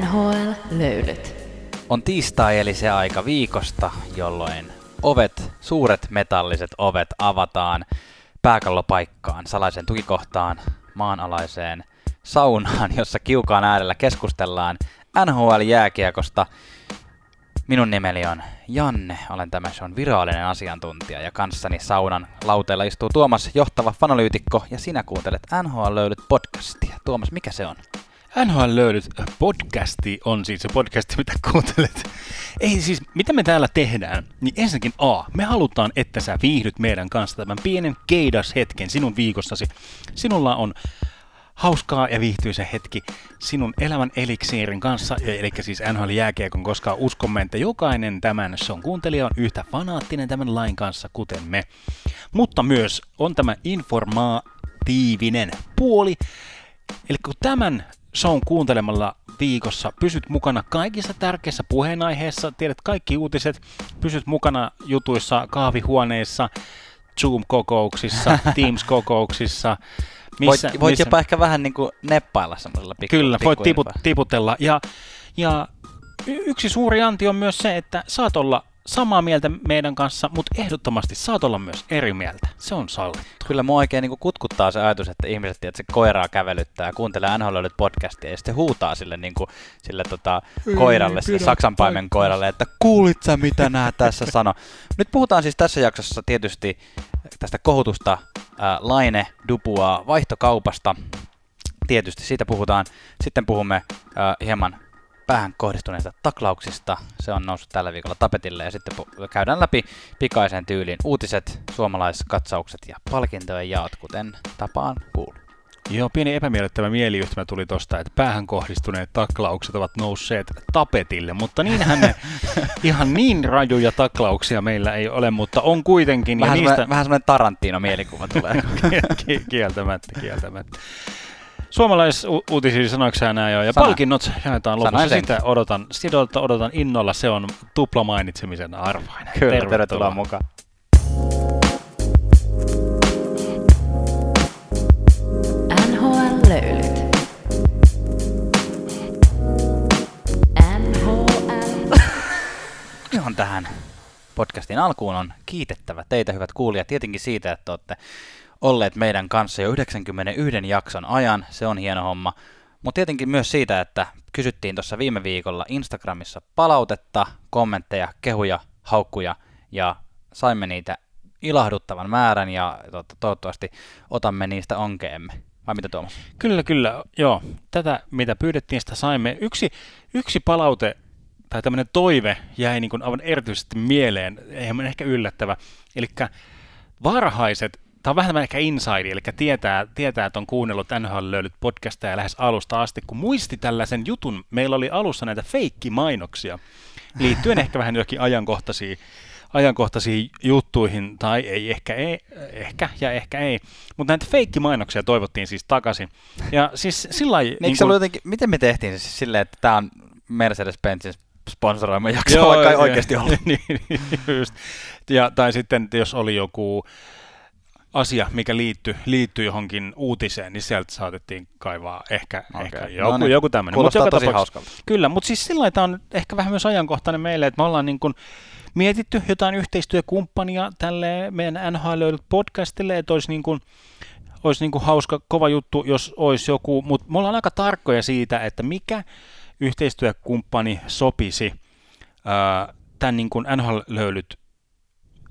NHL-löylyt. On tiistai eli se aika viikosta, jolloin ovet, suuret metalliset ovet avataan pääkallopaikkaan, salaisen tukikohtaan, maanalaiseen saunaan, jossa kiukaan äärellä keskustellaan NHL-jääkiekosta. Minun nimeni on Janne, olen tämä on virallinen asiantuntija ja kanssani saunan lauteella istuu Tuomas, johtava fanalyytikko ja sinä kuuntelet NHL löydyt podcastia. Tuomas, mikä se on? NHL löydyt podcasti on siis se podcasti, mitä kuuntelet. Ei siis, mitä me täällä tehdään, niin ensinnäkin A, me halutaan, että sä viihdyt meidän kanssa tämän pienen keidas-hetken sinun viikossasi. Sinulla on hauskaa ja viihtyisä hetki sinun elämän eliksiirin kanssa, eli siis NHL Jääkiekon, koska uskomme, että jokainen tämän shown kuuntelija on yhtä fanaattinen tämän lain kanssa, kuten me. Mutta myös on tämä informatiivinen puoli, eli kun tämän shown kuuntelemalla viikossa. Pysyt mukana kaikissa tärkeissä puheenaiheissa, tiedät kaikki uutiset, pysyt mukana jutuissa, kahvihuoneissa, Zoom-kokouksissa, Teams-kokouksissa, missä, voit, voit missä... jopa ehkä vähän niin kuin neppailla semmoisella pikku, Kyllä, voit tiput, tiputella. Ja, ja yksi suuri anti on myös se, että saat olla samaa mieltä meidän kanssa, mutta ehdottomasti saat olla myös eri mieltä. Se on sallittu. Kyllä mua oikein niin kutkuttaa se ajatus, että ihmiset että se koiraa kävelyttää ja kuuntelee NHL podcastia ja sitten huutaa sille, niin kuin, sille tota, koiralle, sille saksanpaimen koiralle, että kuulit sä mitä nää tässä sano. Nyt puhutaan siis tässä jaksossa tietysti tästä kohutusta äh, Laine Dupua vaihtokaupasta. Tietysti siitä puhutaan. Sitten puhumme äh, hieman päähän kohdistuneista taklauksista. Se on noussut tällä viikolla tapetille ja sitten käydään läpi pikaisen tyylin uutiset, suomalaiskatsaukset ja palkintojen jaot, kuten tapaan kuuluu. Joo, pieni epämiellyttävä mieliyhtymä tuli tosta, että päähän kohdistuneet taklaukset ovat nousseet tapetille, mutta niinhän ne ihan niin rajuja taklauksia meillä ei ole, mutta on kuitenkin. Vähän, niistä... vähän semmoinen Tarantino-mielikuva tulee. kieltämättä, kieltämättä. Suomalaisuutisia sanoiko sä näin jo? Ja Sana. palkinnot jaetaan lopussa. Sanoin Sitä odotan, sidolta odotan innolla. Se on tupla mainitsemisen arvoinen. Kyllä, tervetuloa, tervetuloa mukaan. NHL löylyt. NHL. Ihan tähän podcastin alkuun on kiitettävä teitä, hyvät kuulijat, tietenkin siitä, että olette olleet meidän kanssa jo 91 jakson ajan, se on hieno homma. Mutta tietenkin myös siitä, että kysyttiin tuossa viime viikolla Instagramissa palautetta, kommentteja, kehuja, haukkuja ja saimme niitä ilahduttavan määrän ja toivottavasti otamme niistä onkeemme. Vai mitä Tuomas? Kyllä, kyllä. Joo. Tätä, mitä pyydettiin, sitä saimme. Yksi, yksi palaute tai tämmöinen toive jäi niin kuin aivan erityisesti mieleen, ehkä yllättävä. Eli varhaiset tämä on vähän ehkä inside, eli tietää, tietää, että on kuunnellut NHL löydyt podcastia lähes alusta asti, kun muisti tällaisen jutun, meillä oli alussa näitä feikkimainoksia, liittyen ehkä vähän jokin ajankohtaisiin, ajankohtaisiin juttuihin, tai ei, ehkä ei, ehkä ja ehkä ei, mutta näitä feikkimainoksia toivottiin siis takaisin. Ja siis sillä niin niin kun... jotenkin, miten me tehtiin siis silleen, että tämä on Mercedes-Benzin sponsoroima jakso, Joo, vaikka ei oikeasti ollut. niin, niin, just. Ja, tai sitten jos oli joku asia, mikä liittyy, liittyy johonkin uutiseen, niin sieltä saatettiin kaivaa ehkä, okay. ehkä joku, no niin. joku tämmöinen. Kuulostaa mut tosi hauskalta. Kyllä, mutta siis sillä tämä on ehkä vähän myös ajankohtainen meille, että me ollaan niin kuin mietitty jotain yhteistyökumppania tälle meidän NHL podcastille, että olisi niin kuin, olisi niin kuin hauska, kova juttu, jos olisi joku, mutta me ollaan aika tarkkoja siitä, että mikä yhteistyökumppani sopisi ää, tämän niin kuin NHL-löylyt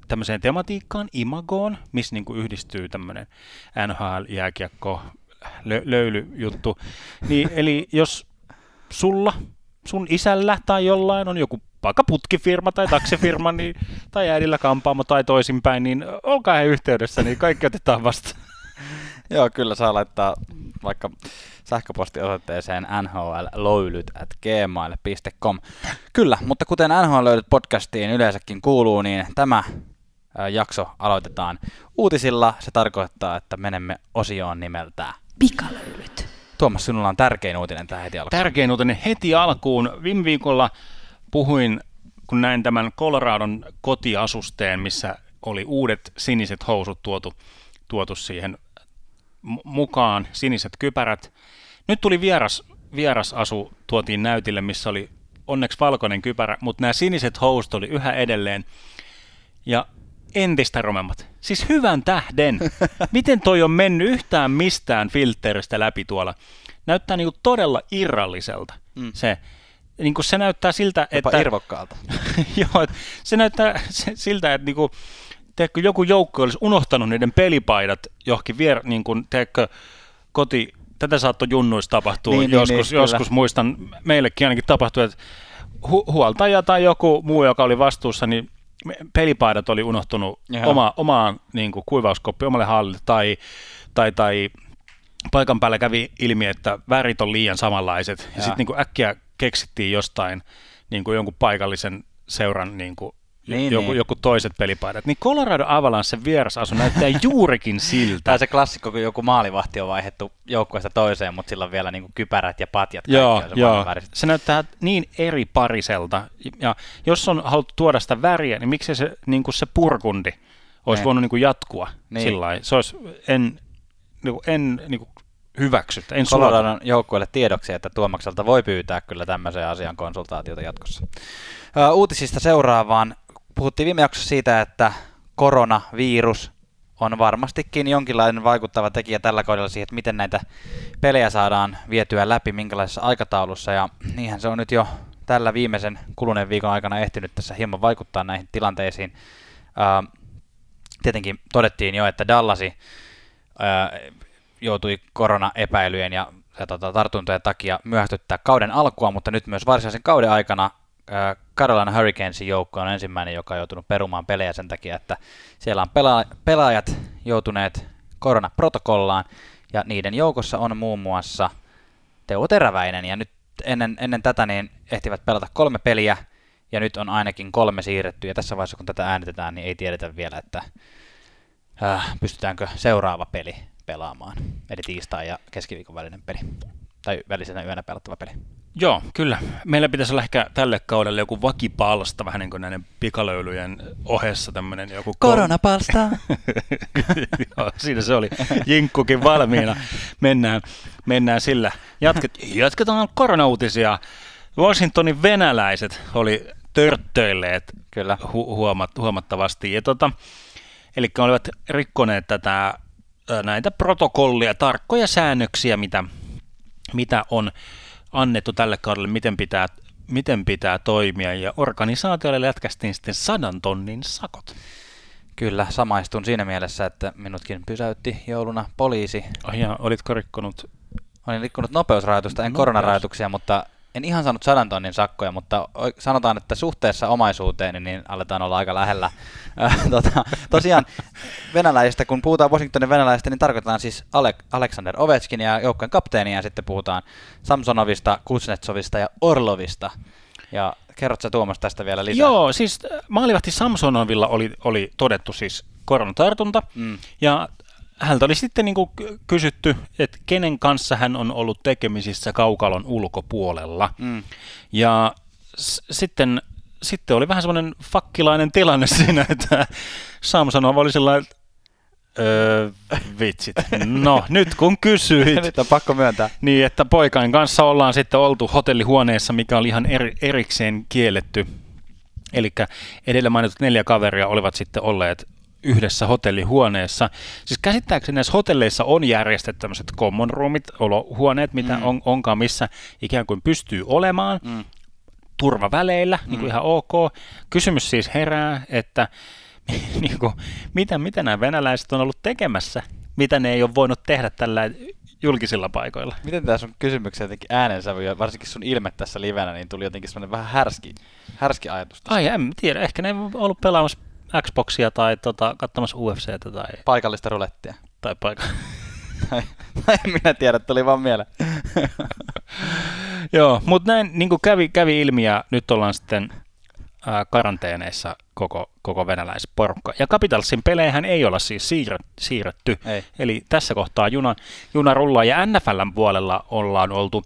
tämmöiseen tematiikkaan, imagoon, missä niin kuin yhdistyy tämmöinen NHL-jääkiekko lö- löylyjuttu. Niin, eli jos sulla, sun isällä tai jollain on joku vaikka putkifirma tai taksifirma niin, tai äidillä kampaamo tai toisinpäin, niin olkaa he yhteydessä, niin kaikki otetaan vastaan. Joo, kyllä saa laittaa vaikka sähköpostiosoitteeseen nhlloilyt at gmail.com. Kyllä, mutta kuten NHL löydyt podcastiin yleensäkin kuuluu, niin tämä jakso aloitetaan uutisilla. Se tarkoittaa, että menemme osioon nimeltään Pikalöylyt. Tuomas, sinulla on tärkein uutinen tähän heti alkuun. Tärkein uutinen heti alkuun. Viime viikolla puhuin, kun näin tämän Coloradon kotiasusteen, missä oli uudet siniset housut tuotu, tuotu siihen mukaan, siniset kypärät. Nyt tuli vieras vierasasu tuotiin näytille, missä oli onneksi valkoinen kypärä, mutta nämä siniset housut oli yhä edelleen. Ja entistä romemmat. Siis hyvän tähden. Miten toi on mennyt yhtään mistään filteristä läpi tuolla? Näyttää niinku todella irralliselta. Mm. Se, niinku se näyttää siltä, Jopa että... irvokkaalta. Joo, et se näyttää siltä, että niinku, teekö, joku joukko olisi unohtanut niiden pelipaidat johonkin vier, niin kuin, teekö, koti, tätä saattoi junnuissa tapahtua Niin, niin, joskus, niin, joskus kyllä. muistan, meillekin ainakin tapahtui, että hu- huoltaja tai joku muu, joka oli vastuussa, niin pelipaidat oli unohtunut Jaha. oma, omaan niin kuin, kuivauskoppi omalle hallille tai, tai, tai paikan päällä kävi ilmi, että värit on liian samanlaiset. Ja Jaa. sitten niin äkkiä keksittiin jostain niin kuin jonkun paikallisen seuran niin kuin Niin, joku, niin. joku toiset pelipaidat. Niin Colorado Avalanche vierasasu näyttää juurikin siltä. Tai se klassikko, kun joku maalivahti on vaihdettu joukkueesta toiseen, mutta sillä on vielä niinku kypärät ja patjat. kaikki Joo, on se joo. Se näyttää niin eri pariselta. Ja jos on haluttu tuoda sitä väriä, niin miksi se, niin kuin se purkundi olisi Niin. voinut niin kuin jatkua Niin. sillä lailla. Se olisi, en, niin kuin, en niin kuin hyväksy, en. Coloradon joukkueelle tiedoksi, että Tuomakselta voi pyytää kyllä tämmöiseen asian konsultaatiota jatkossa. Uutisista seuraavaan. Puhuttiin viime jaksossa siitä, että koronavirus on varmastikin jonkinlainen vaikuttava tekijä tällä kaudella siihen, että miten näitä pelejä saadaan vietyä läpi, minkälaisessa aikataulussa. Ja niinhän se on nyt jo tällä viimeisen kuluneen viikon aikana ehtinyt tässä hieman vaikuttaa näihin tilanteisiin. Tietenkin todettiin jo, että Dallasi joutui koronaepäilyjen ja, ja tota, tartuntojen takia myöhästyttää kauden alkua, mutta nyt myös varsinaisen kauden aikana Carolina Hurricanesin joukko on ensimmäinen, joka on joutunut perumaan pelejä sen takia, että siellä on pela- pelaajat joutuneet koronaprotokollaan, ja niiden joukossa on muun muassa Teuvo Teräväinen, ja nyt ennen, ennen tätä niin ehtivät pelata kolme peliä, ja nyt on ainakin kolme siirretty, ja tässä vaiheessa kun tätä äänitetään, niin ei tiedetä vielä, että äh, pystytäänkö seuraava peli pelaamaan, eli tiistai ja keskiviikon välinen peli, tai välisenä yönä pelattava peli. Joo, kyllä. Meillä pitäisi olla ehkä tälle kaudelle joku vakipalsta, vähän niin kuin näiden pikalöylyjen ohessa tämmöinen joku... Koronapalsta! Joo, siinä se oli. Jinkkukin valmiina. Mennään, mennään sillä. Jatket, jatketaan koronauutisia. Washingtonin venäläiset oli törttöilleet Kyllä. hu- huomat, huomattavasti. Ja tota, eli olivat rikkoneet tätä, näitä protokollia, tarkkoja säännöksiä, mitä, mitä on annettu tälle kaudelle, miten pitää, miten pitää toimia. Ja organisaatiolle lätkästiin sitten sadan tonnin sakot. Kyllä, samaistun siinä mielessä, että minutkin pysäytti jouluna poliisi. Ai ja, olitko rikkonut? Olin rikkonut nopeusrajoitusta, en Nopeus. koronarajoituksia, mutta en ihan saanut sadan tonnin sakkoja, mutta sanotaan, että suhteessa omaisuuteen niin aletaan olla aika lähellä. Äh, tota, tosiaan venäläistä, kun puhutaan Washingtonin venäläistä, niin tarkoitetaan siis Alek- Alexander Ovechkin ja joukkojen kapteenia, ja sitten puhutaan Samsonovista, Kuznetsovista ja Orlovista. Ja kerrot sä Tuomas tästä vielä lisää? Joo, siis äh, maalivahti Samsonovilla oli, oli todettu siis koronatartunta, Mm. ja häneltä oli sitten niin kuin kysytty, että kenen kanssa hän on ollut tekemisissä kaukalon ulkopuolella. Mm. Ja s- sitten, sitten oli vähän semmoinen fakkilainen tilanne siinä, että Samsonov oli sellainen, että öö, vitsit, no nyt kun kysyit, Nyt on pakko myöntää. niin että poikain kanssa ollaan sitten oltu hotellihuoneessa, mikä oli ihan eri, erikseen kielletty. Eli edellä mainitut neljä kaveria olivat sitten olleet yhdessä hotellihuoneessa. Siis käsittääkseni näissä hotelleissa on järjestetty tämmöiset common roomit, olohuoneet, mitä Mm. mm. on, onkaan, missä ikään kuin pystyy olemaan Mm. turvaväleillä, niin Mm. kuin ihan ok. Kysymys siis herää, että niin kuin, mitä, mitä nämä venäläiset on ollut tekemässä, mitä ne ei ole voinut tehdä tällä julkisilla paikoilla. Miten tämä sun kysymyksen jotenkin äänensävy ja varsinkin sun ilme tässä livenä, niin tuli jotenkin semmoinen vähän härski, härski ajatus. tästä. Ai en tiedä, ehkä ne on ollut pelaamassa Xboxia tai tota, katsomassa UFCtä tai, Paikallista rulettia. tai paikka. Tai, tai en minä tiedä, tuli vaan mieleen. Joo, mutta näin niin kävi, kävi ilmi ja nyt ollaan sitten ää, karanteeneissa koko, koko venäläisporukka. Ja Capitalsin pelejähän ei olla siis siirret, siirretty. Ei. Eli tässä kohtaa juna, juna rullaa ja NFLn puolella ollaan oltu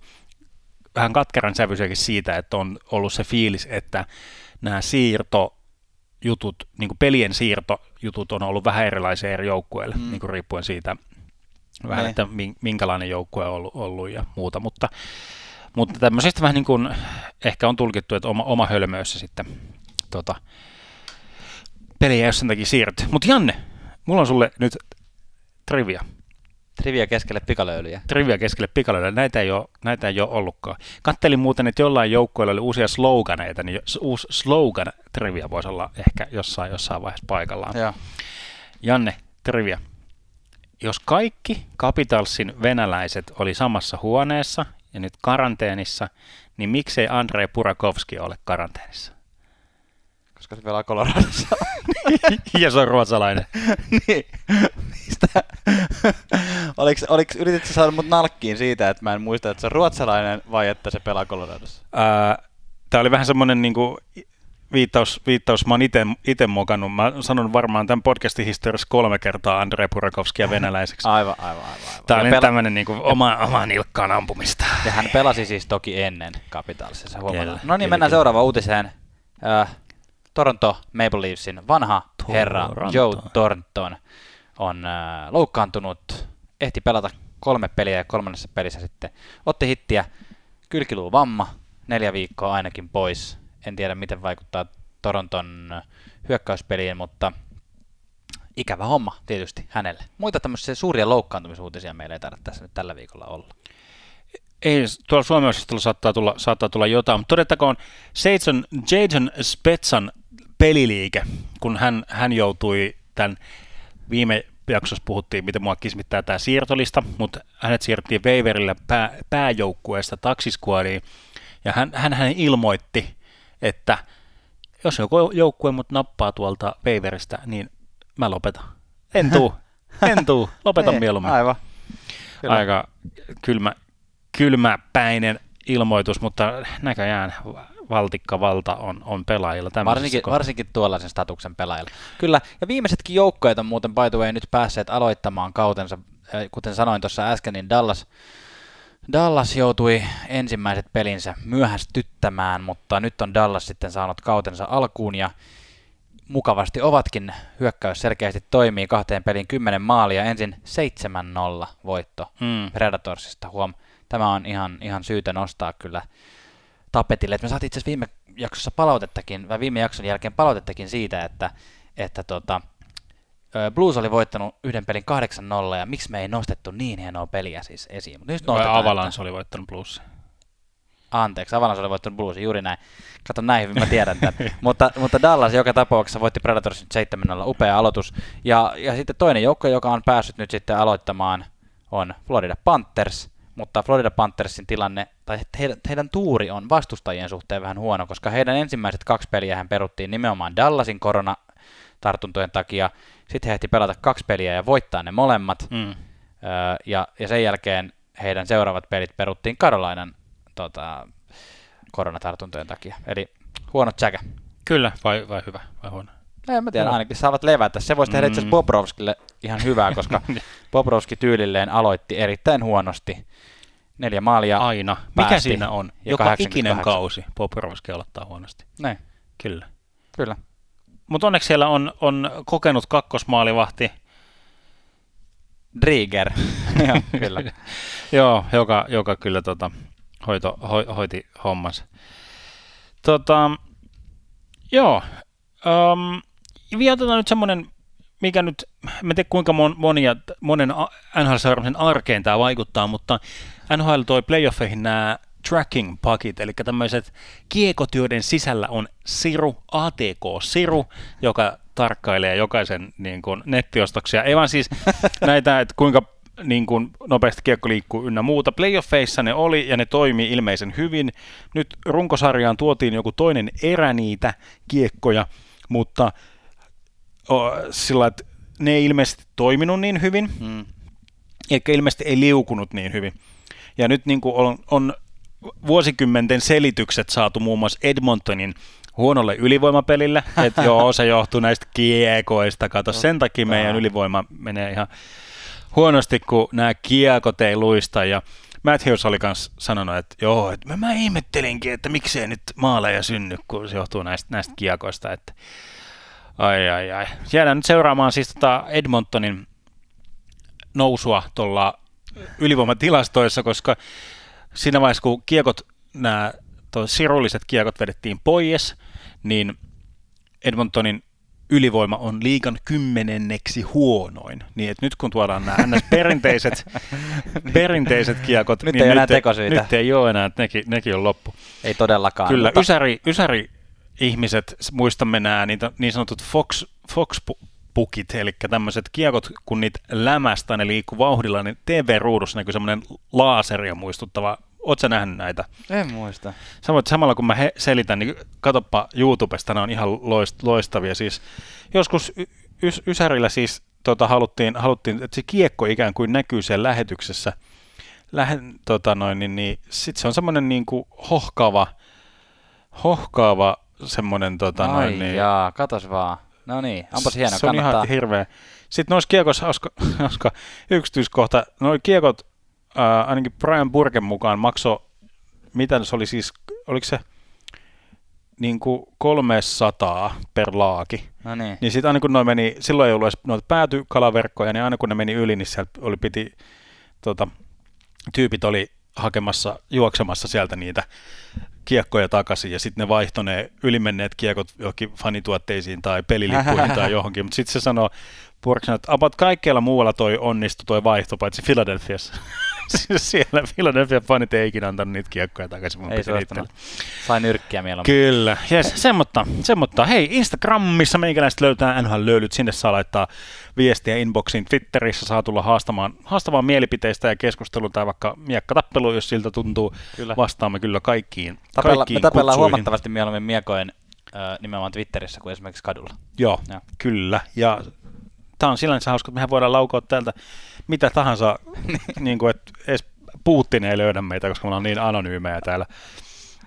vähän katkeran sävyisiäkin siitä, että on ollut se fiilis, että nämä siirto jutut, niin kuin pelien siirtojutut on ollut vähän erilaisia eri joukkueille, Mm. niin kuin riippuen siitä, vähän, Ne. että min- minkälainen joukkue on ollut, ollut ja muuta, mutta Mutta tämmöisistä vähän niin kuin ehkä on tulkittu, että oma, oma hölmöyssä sitten tota, peliä jos sen takia siirrytty. Mutta Janne, mulla on sulle nyt trivia. Trivia keskelle pikalöylyjä. Trivia keskelle pikalöylyjä. Näitä ei ole, näitä ei ole ollutkaan. Kattelin muuten, että jollain joukkueella oli uusia sloganeita, niin uusi slogan trivia voisi olla ehkä jossain, jossain vaiheessa paikallaan. Joo. Janne, trivia. Jos kaikki Capitalsin venäläiset oli samassa huoneessa ja nyt karanteenissa, niin miksei Andrei Purakovski ole karanteenissa? Koska se pelaa Coloradossa. ja se on ruotsalainen. niin. Mistä? oliks, oliks, yrititkö saada mut nalkkiin siitä, että mä en muista, että se on ruotsalainen vai että se pelaa Coloradossa? Tämä oli vähän semmoinen niinku viittaus, viittaus, mä oon ite mokannut. Mä sanon varmaan tämän podcastin historiassa kolme kertaa Andrei Purakovskia venäläiseksi. Aivan, aivan, aivan. aivan. Tämä oli pela- tämmöinen niinku oma, oma nilkkaan ampumista. Ja hän pelasi siis toki ennen Capitalsissa, No niin, mennään seuraavaan uutiseen. Äh, Toronto Maple Leafsin vanha Toronto. herra Joe Thornton on äh, loukkaantunut, ehti pelata kolme peliä ja kolmannessa pelissä sitten otti hittiä, kylkiluu vamma, neljä viikkoa ainakin pois. En tiedä miten vaikuttaa Toronton hyökkäyspeliin, mutta ikävä homma tietysti hänelle. Muita tämmöisiä suuria loukkaantumisuutisia meillä ei tarvitse tässä nyt tällä viikolla olla. Ei, tuolla Suomen saattaa tulla, saattaa tulla jotain, mutta todettakoon Jason, Jason Spetsan peliliike, kun hän, hän joutui tämän viime jaksossa puhuttiin, miten mua kismittää tämä siirtolista, mutta hänet siirrettiin Waverille pää, pääjoukkueesta taksiskuadiin, ja hän, hän, hän ilmoitti, että jos joku joukkue mut nappaa tuolta Waverista, niin mä lopetan. En tuu, en tuu, lopetan mieluummin. Aivan. Kyllä. Aika kylmä, kylmäpäinen ilmoitus, mutta näköjään valtikkavalta on, on pelaajilla. Varsinkin, varsinkin tuollaisen statuksen pelaajilla. Kyllä, ja viimeisetkin joukkoja on muuten by the way nyt päässeet aloittamaan kautensa. Kuten sanoin tuossa äsken, niin Dallas, Dallas joutui ensimmäiset pelinsä myöhästyttämään, mutta nyt on Dallas sitten saanut kautensa alkuun ja mukavasti ovatkin. Hyökkäys selkeästi toimii kahteen peliin 10 maalia, ensin 7-0 voitto hmm. Predatorsista. Huom, tämä on ihan, ihan syytä nostaa kyllä tapetille. Et me saatiin itse asiassa viime jaksossa palautettakin, vai viime jakson jälkeen palautettakin siitä, että, että tota, Blues oli voittanut yhden pelin 8-0, ja miksi me ei nostettu niin hienoa peliä siis esiin. Mutta nyt vai Avalanche että... oli voittanut Blues. Anteeksi, Avalanche oli voittanut Blues, juuri näin. Kato näin hyvin, mä tiedän tämän. mutta, mutta Dallas joka tapauksessa voitti Predators nyt 7 upea aloitus. Ja, ja sitten toinen joukko, joka on päässyt nyt sitten aloittamaan, on Florida Panthers mutta Florida Panthersin tilanne, tai heidän, heidän tuuri on vastustajien suhteen vähän huono, koska heidän ensimmäiset kaksi peliä hän peruttiin nimenomaan Dallasin koronatartuntojen takia. Sitten he ehti pelata kaksi peliä ja voittaa ne molemmat. Mm. ja, ja sen jälkeen heidän seuraavat pelit peruttiin Carolinan tota, koronatartuntojen takia. Eli huono tsäkä. Kyllä, vai, vai hyvä, vai huono? En mä tiedä, no. ainakin saavat levätä. Se voisi tehdä mm. itse asiassa Bobrovskille ihan hyvää, koska Bobrovski tyylilleen aloitti erittäin huonosti neljä maalia Aina. Mikä siinä on? Joka ikinen kausi Poprovski aloittaa huonosti. Näin. Kyllä. Kyllä. Mutta onneksi siellä on, on kokenut kakkosmaalivahti. Drieger. Joo, kyllä. Joo, joka, joka kyllä tota, hoito, ho, hoiti hommas. Tota, joo. Um, vielä otetaan nyt semmoinen mikä nyt, en tiedä kuinka monia, monen NHL-seuraamisen arkeen tämä vaikuttaa, mutta NHL toi playoffeihin nämä tracking pakit, eli tämmöiset kiekotyöiden sisällä on Siru, ATK-Siru, joka tarkkailee jokaisen niin kuin, nettiostoksia. Ei vaan siis näitä, että kuinka niin kuin, nopeasti kiekko liikkuu ynnä muuta. Playoffeissa ne oli ja ne toimii ilmeisen hyvin. Nyt runkosarjaan tuotiin joku toinen erä niitä kiekkoja, mutta sillä että ne ei ilmeisesti toiminut niin hyvin, mm. eikä ilmeisesti ei liukunut niin hyvin. Ja nyt niin kuin on, on vuosikymmenten selitykset saatu muun muassa Edmontonin huonolle ylivoimapelille, että joo, se johtuu näistä kiekoista, kato, sen takia meidän ylivoima menee ihan huonosti, kun nämä kiekot ei luista, ja Matthews oli myös sanonut, että joo, että mä, mä ihmettelinkin, että miksei nyt maaleja synny, kun se johtuu näistä, näistä kiekoista, että Ai ai ai. Jäädään nyt seuraamaan siis tota Edmontonin nousua tuolla ylivoimatilastoissa, koska siinä vaiheessa, kun kiekot, nämä sirulliset kiekot vedettiin pois, niin Edmontonin ylivoima on liikan kymmenenneksi huonoin. Niin että nyt kun tuodaan nämä ns. perinteiset, perinteiset kiekot, Nyt niin ei nyt, enää tekosyitä. nyt ei ole enää, että nekin, nekin on loppu. Ei todellakaan. Kyllä, mutta- ysäri, ysäri ihmiset, muistamme nämä niitä, niin sanotut Fox, Fox-pukit, eli tämmöiset kiekot, kun niitä lämästä ne liikkuu vauhdilla, niin TV-ruudussa näkyy semmoinen laaseria muistuttava. Oletko nähnyt näitä? En muista. Samoin, samalla kun mä he, selitän, niin katoppa YouTubesta, ne on ihan loist, loistavia. Siis joskus y, ys, Ysärillä siis tota, haluttiin, haluttiin, että se kiekko ikään kuin näkyy siellä lähetyksessä. Lähe, tota noin, niin, niin, Sitten se on semmoinen niin kuin hohkaava, hohkaava semmoinen, tota, Ai noin, niin, jaa, katos vaan. No niin, onpas hieno, se on kannattaa. ihan hirveä. Sitten noissa kiekoissa, hauska, hauska yksityiskohta, noi kiekot, ää, ainakin Brian Burken mukaan maksoi, mitä se oli siis, oliko se niin kuin 300 per laaki. No niin. Niin sitten aina kun noi meni, silloin ei ollut edes noita päätykalaverkkoja, niin aina kun ne meni yli, niin sieltä oli piti, tota, tyypit oli hakemassa, juoksemassa sieltä niitä kiekkoja takaisin ja sitten ne vaihtoi ne ylimenneet kiekot johonkin fanituotteisiin tai pelilippuihin tai johonkin, mutta sitten se sanoo Burksen, että about kaikkialla muualla toi onnistui toi vaihto, paitsi Philadelphiassa. Siis siellä Philadelphia fanit ei ikinä antanut niitä kiekkoja takaisin. mun Ei suostunut. niitä- Sai nyrkkiä mieluummin. Kyllä, yes, semmotta, semmotta. Hei, Instagramissa meikäläistä löytää NHL löylyt, sinne saa laittaa viestiä inboxiin. Twitterissä saa tulla haastamaan, haastamaan mielipiteistä ja keskustelua tai vaikka miekkatappelu, jos siltä tuntuu. Kyllä. Vastaamme kyllä kaikkiin, Tapella, kaikkiin me tapellaan kutsuihin. huomattavasti mieluummin miekoin nimenomaan Twitterissä kuin esimerkiksi kadulla. Joo, Joo. kyllä. Ja tämä on sillä tavalla hauska, että mehän voidaan laukoa täältä mitä tahansa, niin kuin, että edes Putin ei löydä meitä, koska me ollaan niin anonyymejä täällä,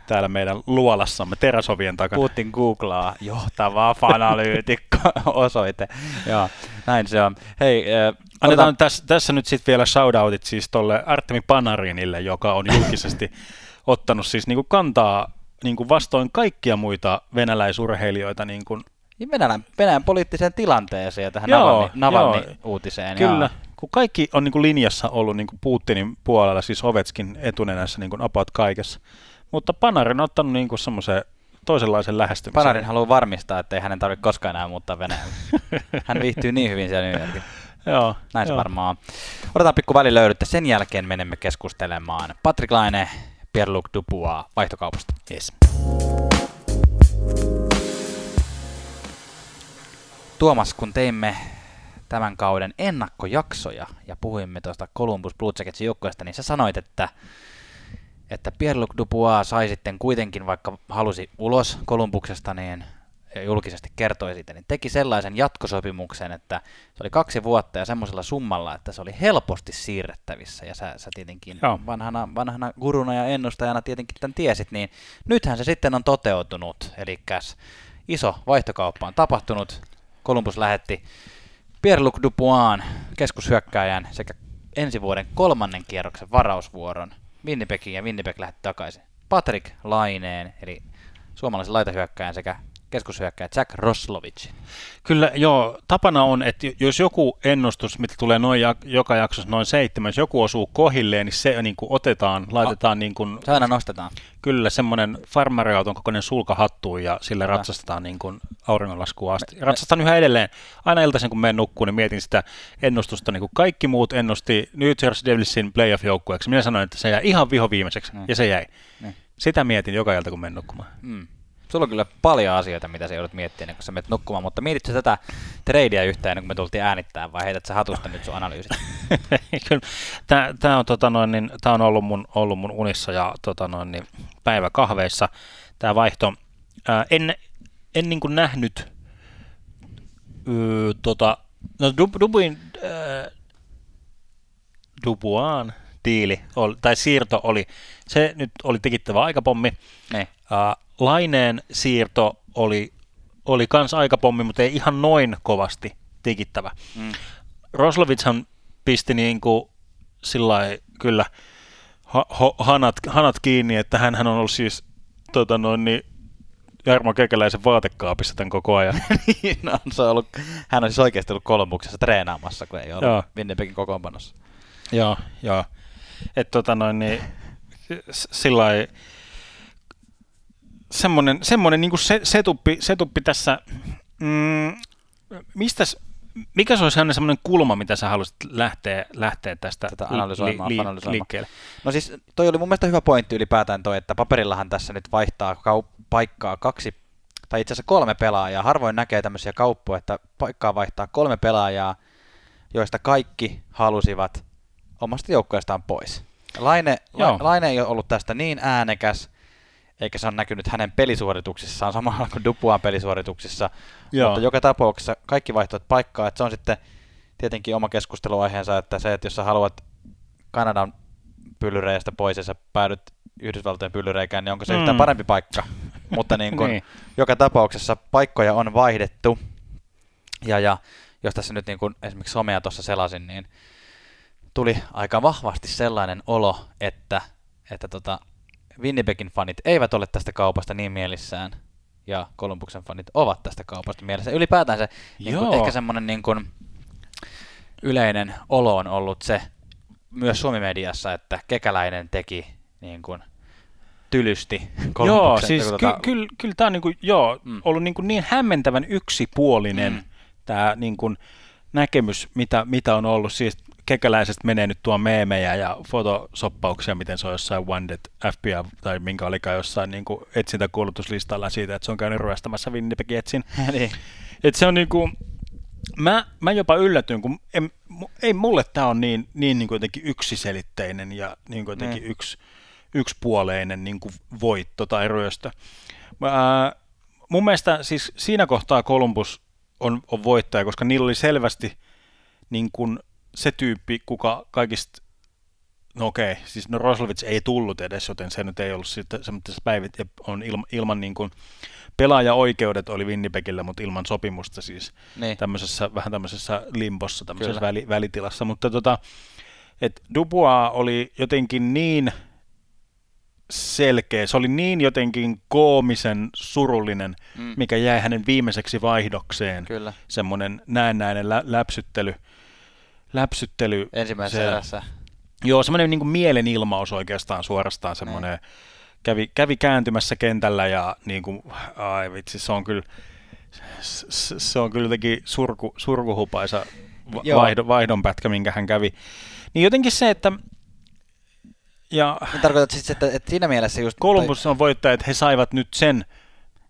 täällä meidän luolassamme terasovien takana. Putin googlaa johtava fanalyytikko osoite. Joo, näin se on. Hei, äh, Annetaan otetaan- tässä, tässä nyt sitten vielä shoutoutit siis tuolle Artemi Panarinille, joka on julkisesti ottanut siis niinku kantaa niinku vastoin kaikkia muita venäläisurheilijoita. Niinku, Niin Venäjän, Venäjän poliittiseen tilanteeseen ja tähän Joo, Navalny, Navalny joo. uutiseen. kyllä. Kun kaikki on niinku linjassa ollut niinku Putinin puolella, siis Ovetskin etunenässä niinku about kaikessa. Mutta Panarin on ottanut niinku semmoisen toisenlaisen lähestymisen. Panarin haluaa varmistaa, että ei hänen tarvitse koskaan enää muuttaa Venäjälle. Hän viihtyy niin hyvin siellä New Yorkissa. Joo, Näin se joo. varmaan on. Otetaan pikku välilöydyttä. Sen jälkeen menemme keskustelemaan Patrick Laine, Pierre-Luc Dubois vaihtokaupasta. Yes. Tuomas, kun teimme tämän kauden ennakkojaksoja ja puhuimme tuosta Columbus Blue Jacketsin joukkueesta, niin sä sanoit, että, että Pierre-Luc Dubois sai sitten kuitenkin, vaikka halusi ulos Columbuksesta, niin ja julkisesti kertoi siitä, niin teki sellaisen jatkosopimuksen, että se oli kaksi vuotta ja semmoisella summalla, että se oli helposti siirrettävissä. Ja sä, sä tietenkin Joo. vanhana, vanhana guruna ja ennustajana tietenkin tämän tiesit, niin nythän se sitten on toteutunut. Eli iso vaihtokauppa on tapahtunut. Columbus lähetti Pierre-Luc Dupuan keskushyökkääjän sekä ensi vuoden kolmannen kierroksen varausvuoron Winnipegiin ja Winnipeg lähti takaisin. Patrick Laineen, eli suomalaisen laitahyökkääjän sekä keskushyökkääjä Jack Roslovich. Kyllä, joo. Tapana on, että jos joku ennustus, mitä tulee noin jak- joka jaksossa noin seitsemän, jos joku osuu kohilleen, niin se niin kuin otetaan, laitetaan niin kuin, Se aina nostetaan. kyllä semmoinen farmariauton kokoinen sulka hattuun ja sille ratsastetaan niin kuin auringonlaskuun asti. Ratsastan yhä edelleen. Aina iltaisin, kun menen nukkuun, niin mietin sitä ennustusta, niin kuin kaikki muut ennusti New Jersey Devilsin playoff-joukkueeksi. Minä sanoin, että se jäi ihan viho viimeiseksi, Niin. ja se jäi. Niin. Sitä mietin joka ilta, kun menen nukkumaan. Mm. Sulla on kyllä paljon asioita, mitä sä joudut miettimään, kuin sä menet nukkumaan, mutta mietitkö tätä tradea yhtään ennen kuin me tultiin äänittämään, vai heität sä hatusta nyt sun analyysit? Kyllä. Tämä, on, tota noin, niin, tämä on ollut mun, ollut mun unissa ja tota noin, niin, päiväkahveissa tämä vaihto. Ää, en en niin kuin nähnyt öö, tota, no Dub, Dubuin ää, Dubuan diili, oli, tai siirto oli, se nyt oli tikittävä aikapommi. niin. Ää, Laineen siirto oli, oli kans aikapommi, mutta ei ihan noin kovasti tikittävä. Mm. Roslovitshan pisti niin kuin sillä kyllä ha, ho, hanat, hanat, kiinni, että hän on ollut siis tota noin, niin Jarmo Kekäläisen vaatekaapissa tämän koko ajan. niin on, se ollut, hän on siis oikeasti ollut kolmuksessa treenaamassa, kun ei Joo. Winnipegin kokoonpanossa. joo, joo. Et tota noin, niin, sillä lailla- semmoinen, semmoinen niin se, setuppi, setuppi tässä, mm, mistäs, mikä se olisi semmoinen kulma, mitä sä haluaisit lähteä, lähteä tästä Tätä analysoimaan, analysoimaan. liikkeelle? No siis toi oli mun mielestä hyvä pointti ylipäätään toi, että paperillahan tässä nyt vaihtaa kau- paikkaa kaksi, tai itse asiassa kolme pelaajaa. Harvoin näkee tämmöisiä kauppoja, että paikkaa vaihtaa kolme pelaajaa, joista kaikki halusivat omasta joukkueestaan pois. Laine. La, Laine ei ole ollut tästä niin äänekäs, eikä se on näkynyt hänen pelisuorituksissaan samalla kuin Dupuan pelisuorituksissa, Joo. mutta joka tapauksessa kaikki vaihtoivat paikkaa, että se on sitten tietenkin oma keskusteluaiheensa, että se, että jos sä haluat Kanadan pyllyreistä pois ja sä päädyt Yhdysvaltojen pyllyreikään, niin onko se Mm. yhtään parempi paikka? mutta niin kuin, Niin. joka tapauksessa paikkoja on vaihdettu, ja, ja jos tässä nyt niin kuin esimerkiksi somea tuossa selasin, niin tuli aika vahvasti sellainen olo, että, että tota, Winnipegin fanit eivät ole tästä kaupasta niin mielissään, ja Columbuksen fanit ovat tästä kaupasta mielessä. Ylipäätään se niin kuin, ehkä semmoinen niin kuin, yleinen olo on ollut se myös Suomi-mediassa, että Kekäläinen teki niin kuin, tylysti Joo, siis tota- ky- kyllä kyl tämä on niinku, joo, Mm. ollut niinku niin hämmentävän yksipuolinen Mm. tämä niinku näkemys, mitä, mitä on ollut. Siis kekäläisestä menee nyt tuo meemejä ja fotosoppauksia, miten se on jossain Wanted FBI tai minkä olikaan jossain niinku etsintäkuulutuslistalla siitä, että se on käynyt ryöstämässä Winnipegin etsin. niin. Et se on niinku, mä, mä jopa yllätyin, kun en, ei mulle tämä on niin, niin, niin jotenkin yksiselitteinen ja niin jotenkin Niin. yksi, yksipuoleinen niin kuin voitto tai ryöstö. Ää, mun mielestä siis siinä kohtaa Columbus on, on voittaja, koska niillä oli selvästi niin kuin se tyyppi, kuka kaikista No okei, siis no Roslovits ei tullut edes, joten se nyt ei ollut sitten semmoisessa päivät, ja on ilman, ilman niin kuin, pelaajaoikeudet oli Winnipegillä, mutta ilman sopimusta siis Niin. tämmöisessä, vähän tämmöisessä limbossa, tämmöisessä Kyllä. väli, välitilassa, mutta tota, et Dubois oli jotenkin niin selkeä, se oli niin jotenkin koomisen surullinen, Mm. mikä jäi hänen viimeiseksi vaihdokseen, Kyllä. semmoinen näennäinen lä- läpsyttely, läpsyttely Ensimmäisessä se- erässä. Joo, semmoinen niin mielenilmaus oikeastaan suorastaan semmoinen, kävi, kävi kääntymässä kentällä ja niin kuin, ai vitsi, se on kyllä, se on kyllä jotenkin surku, surkuhupaisa vaihdo, vaihdonpätkä, minkä hän kävi. Niin jotenkin se, että ja Niin tarkoitat siis, että, että siinä mielessä just... Columbus on voittaja, että he saivat nyt sen,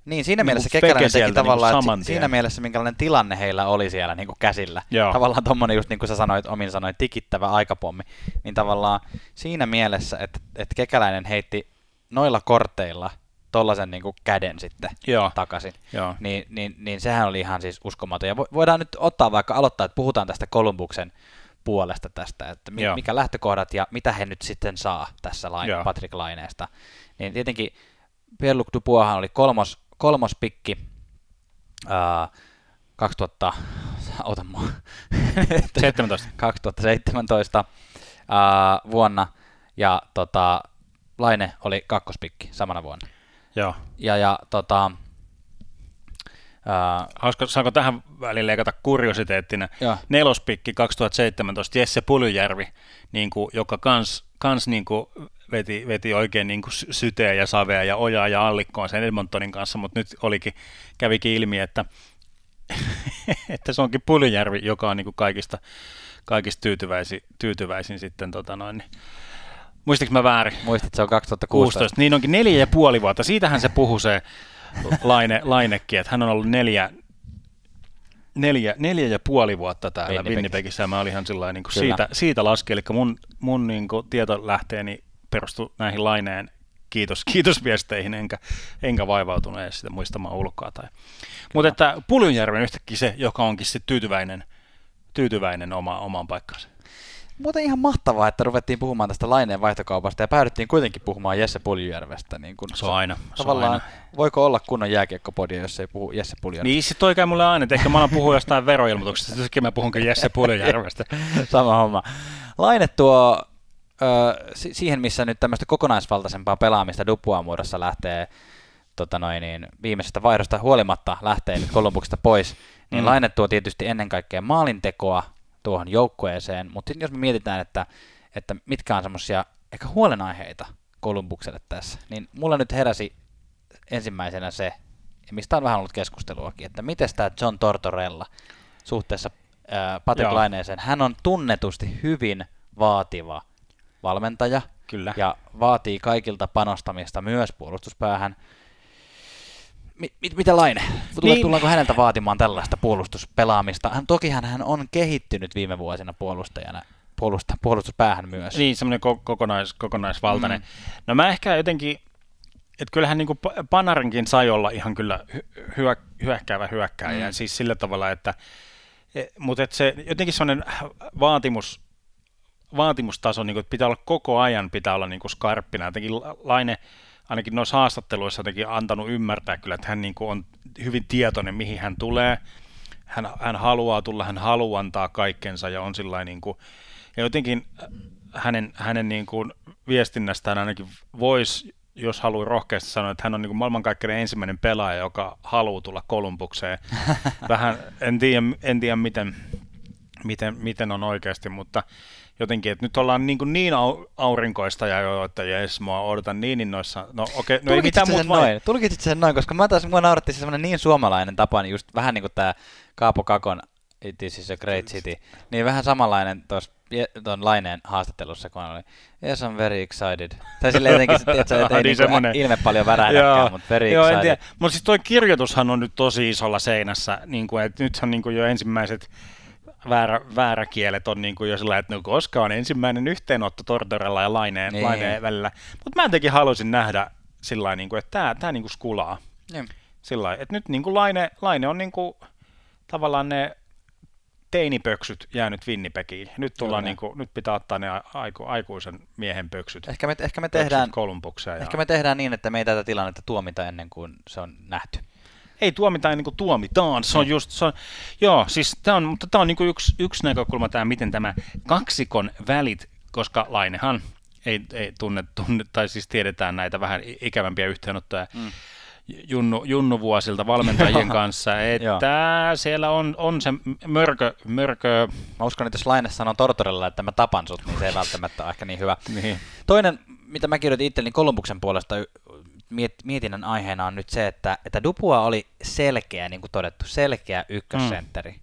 Niin, siinä niinku mielessä feke Kekäläinen teki sieltä tavallaan, niinku että siinä mielessä minkälainen tilanne heillä oli siellä niin kuin käsillä. Joo. Tavallaan tommonen just niin kuin sä sanoit, omin sanoit, tikittävä aikapommi. Niin tavallaan siinä mielessä, että, että Kekäläinen heitti noilla korteilla tollasen niin kuin käden sitten Joo. takaisin. joo, Niin, niin, niin sehän oli ihan siis uskomaton. Ja vo- voidaan nyt ottaa vaikka aloittaa, että puhutaan tästä Kolumbuksen puolesta tästä, että mi- Joo. mikä lähtökohdat ja mitä he nyt sitten saa tässä lain. Patrick Laineesta. Niin tietenkin Pierre-Luc Duboishan oli kolmos, kolmos pikki ää, 2000, ota mua, 17. 2017 ää, vuonna ja tota, Laine oli kakkospikki samana vuonna. Joo. Ja, ja tota, ää, Hauska, saanko tähän väliin leikata kuriositeettina? Joo. Nelospikki 2017, Jesse Pulyjärvi, niin kuin, joka kans, kans niin kuin veti, veti oikein niin kuin sy- syteä ja savea ja ojaa ja allikkoon sen Edmontonin kanssa, mutta nyt olikin, kävikin ilmi, että, että se onkin Pulyjärvi, joka on niin kuin kaikista, kaikista tyytyväisin, tyytyväisin sitten tota noin, niin. Muistinko mä väärin? muistit, se on 2016. 16. Niin onkin neljä ja puoli vuotta. Siitähän se puhui se Laine, Lainekin, että hän on ollut neljä, neljä, neljä ja puoli vuotta täällä Winnipegissä. Mä olin ihan sillä niin siitä, siitä laski. Eli mun, mun niin kuin tietolähteeni perustui näihin Laineen kiitos, kiitosviesteihin, enkä, enkä vaivautunut edes sitä muistamaan ulkoa. Tai. Mutta että Puljunjärven yhtäkkiä se, joka onkin sitten tyytyväinen, tyytyväinen oma, omaan paikkaansa. Muuten ihan mahtavaa, että ruvettiin puhumaan tästä laineen vaihtokaupasta ja päädyttiin kuitenkin puhumaan Jesse Puljujärvestä. Niin kun Se on aina. Se Tavallaan, aina. voiko olla kunnon jääkiekkopodia, jos ei puhu Jesse Puljujärvestä? Niin se toi käy mulle aina, että ehkä mä alan puhua jostain veroilmoituksesta, sitten mä puhunkin Jesse Puljujärvestä. Sama homma. Laine tuo si- siihen, missä nyt tämmöistä kokonaisvaltaisempaa pelaamista Dupuan muodossa lähtee tota noin, niin, viimeisestä vaihdosta huolimatta lähtee nyt Kolumbuksesta pois, niin Mm. Laine tuo tietysti ennen kaikkea maalintekoa tuohon joukkueeseen, mutta sitten jos me mietitään, että, että mitkä on semmoisia ehkä huolenaiheita Kolumbukselle tässä, niin mulla nyt heräsi ensimmäisenä se, mistä on vähän ollut keskusteluakin, että miten tämä John Tortorella suhteessa ää, Patrick. Laineeseen, hän on tunnetusti hyvin vaativa valmentaja, Kyllä. ja vaatii kaikilta panostamista myös puolustuspäähän. Mi- mit- mitä Laine? Niin. Tullaanko häneltä vaatimaan tällaista puolustuspelaamista? Hän, tokihan hän on kehittynyt viime vuosina puolustajana, puolusta, puolustuspäähän myös. Niin, semmoinen ko- kokonais, kokonaisvaltainen. Mm. No mä ehkä jotenkin, että kyllähän niin Panarinkin sai olla ihan kyllä hy- hyö, hyökkäävä hyökkääjä, Mm. mm. siis sillä tavalla, että e, mutta et se jotenkin semmoinen vaatimus, vaatimustaso, niin kuin, että pitää olla koko ajan, pitää olla niin kuin skarppina. Jotenkin La- Laine ainakin noissa haastatteluissa jotenkin antanut ymmärtää kyllä, että hän niin kuin on hyvin tietoinen, mihin hän tulee. Hän, hän haluaa tulla, hän haluaa antaa kaikkensa ja on sillä niin kuin, ja jotenkin äh, hänen, hänen niin kuin viestinnästään ainakin voisi, jos haluaa rohkeasti sanoa, että hän on niin kuin maailmankaikkeuden ensimmäinen pelaaja, joka haluaa tulla Kolumbukseen. Vähän, en tiedä, en tiedä miten, miten, miten on oikeasti, mutta jotenkin, että nyt ollaan niin, kuin niin au, aurinkoista ja jo, että jes, mua odotan niin innoissa. No okei, no ei mitään sen muuta noin? Tulkitsit sen noin, koska mä taas, mua nauratti se semmoinen niin suomalainen tapa, niin just vähän niin kuin tämä Kaapo Kakon It is a great city, niin vähän samanlainen tuossa tuon Laineen haastattelussa, kun oli Yes, I'm very excited. Tai silleen jotenkin, että et, et, ei Niin niinku ilme paljon värähdäkään, mutta very Joo, en excited. tiedä. Mutta siis toi kirjoitushan on nyt tosi isolla seinässä, niin kuin, että nythän niin kuin jo ensimmäiset väärä, vääräkielet on niin kuin jo sillä, että no koska on ensimmäinen yhteenotto Tortorella ja Laineen, Niin. Laineen välillä. Mutta mä jotenkin haluaisin nähdä sillä niin kuin, että tämä, tämä niin kuin skulaa. Niin. Sillä että nyt niin kuin Laine, Laine on niin kuin, tavallaan ne teinipöksyt jäänyt Winnipegiin. Nyt, tullaan niin kuin, nyt pitää ottaa ne aiku, aikuisen miehen pöksyt. Ehkä me, ehkä me pöksyt tehdään, Kolumbukseen. ehkä me tehdään niin, että me ei tätä tilannetta tuomita ennen kuin se on nähty. Ei tuomita ennen kuin tuomitaan. Se on just, se on, joo, siis tämä on, mutta tämä on niin kuin yksi, yksi näkökulma tämä, miten tämä kaksikon välit, koska Lainehan ei, ei tunne, tunne, tai siis tiedetään näitä vähän ikävämpiä yhteenottoja Mm. Junnu, Junnu-vuosilta valmentajien kanssa, että siellä on, on se mörkö, mörkö Mä uskon, että jos Laine sanoo Tortorella, että mä tapan sut, niin se ei välttämättä ole ehkä niin hyvä. niin, Toinen, mitä mä kirjoitin itselleni Kolumbuksen puolesta miet- mietinnän aiheena on nyt se, että, että Dupua oli selkeä, niin kuin todettu, selkeä ykkössentteri.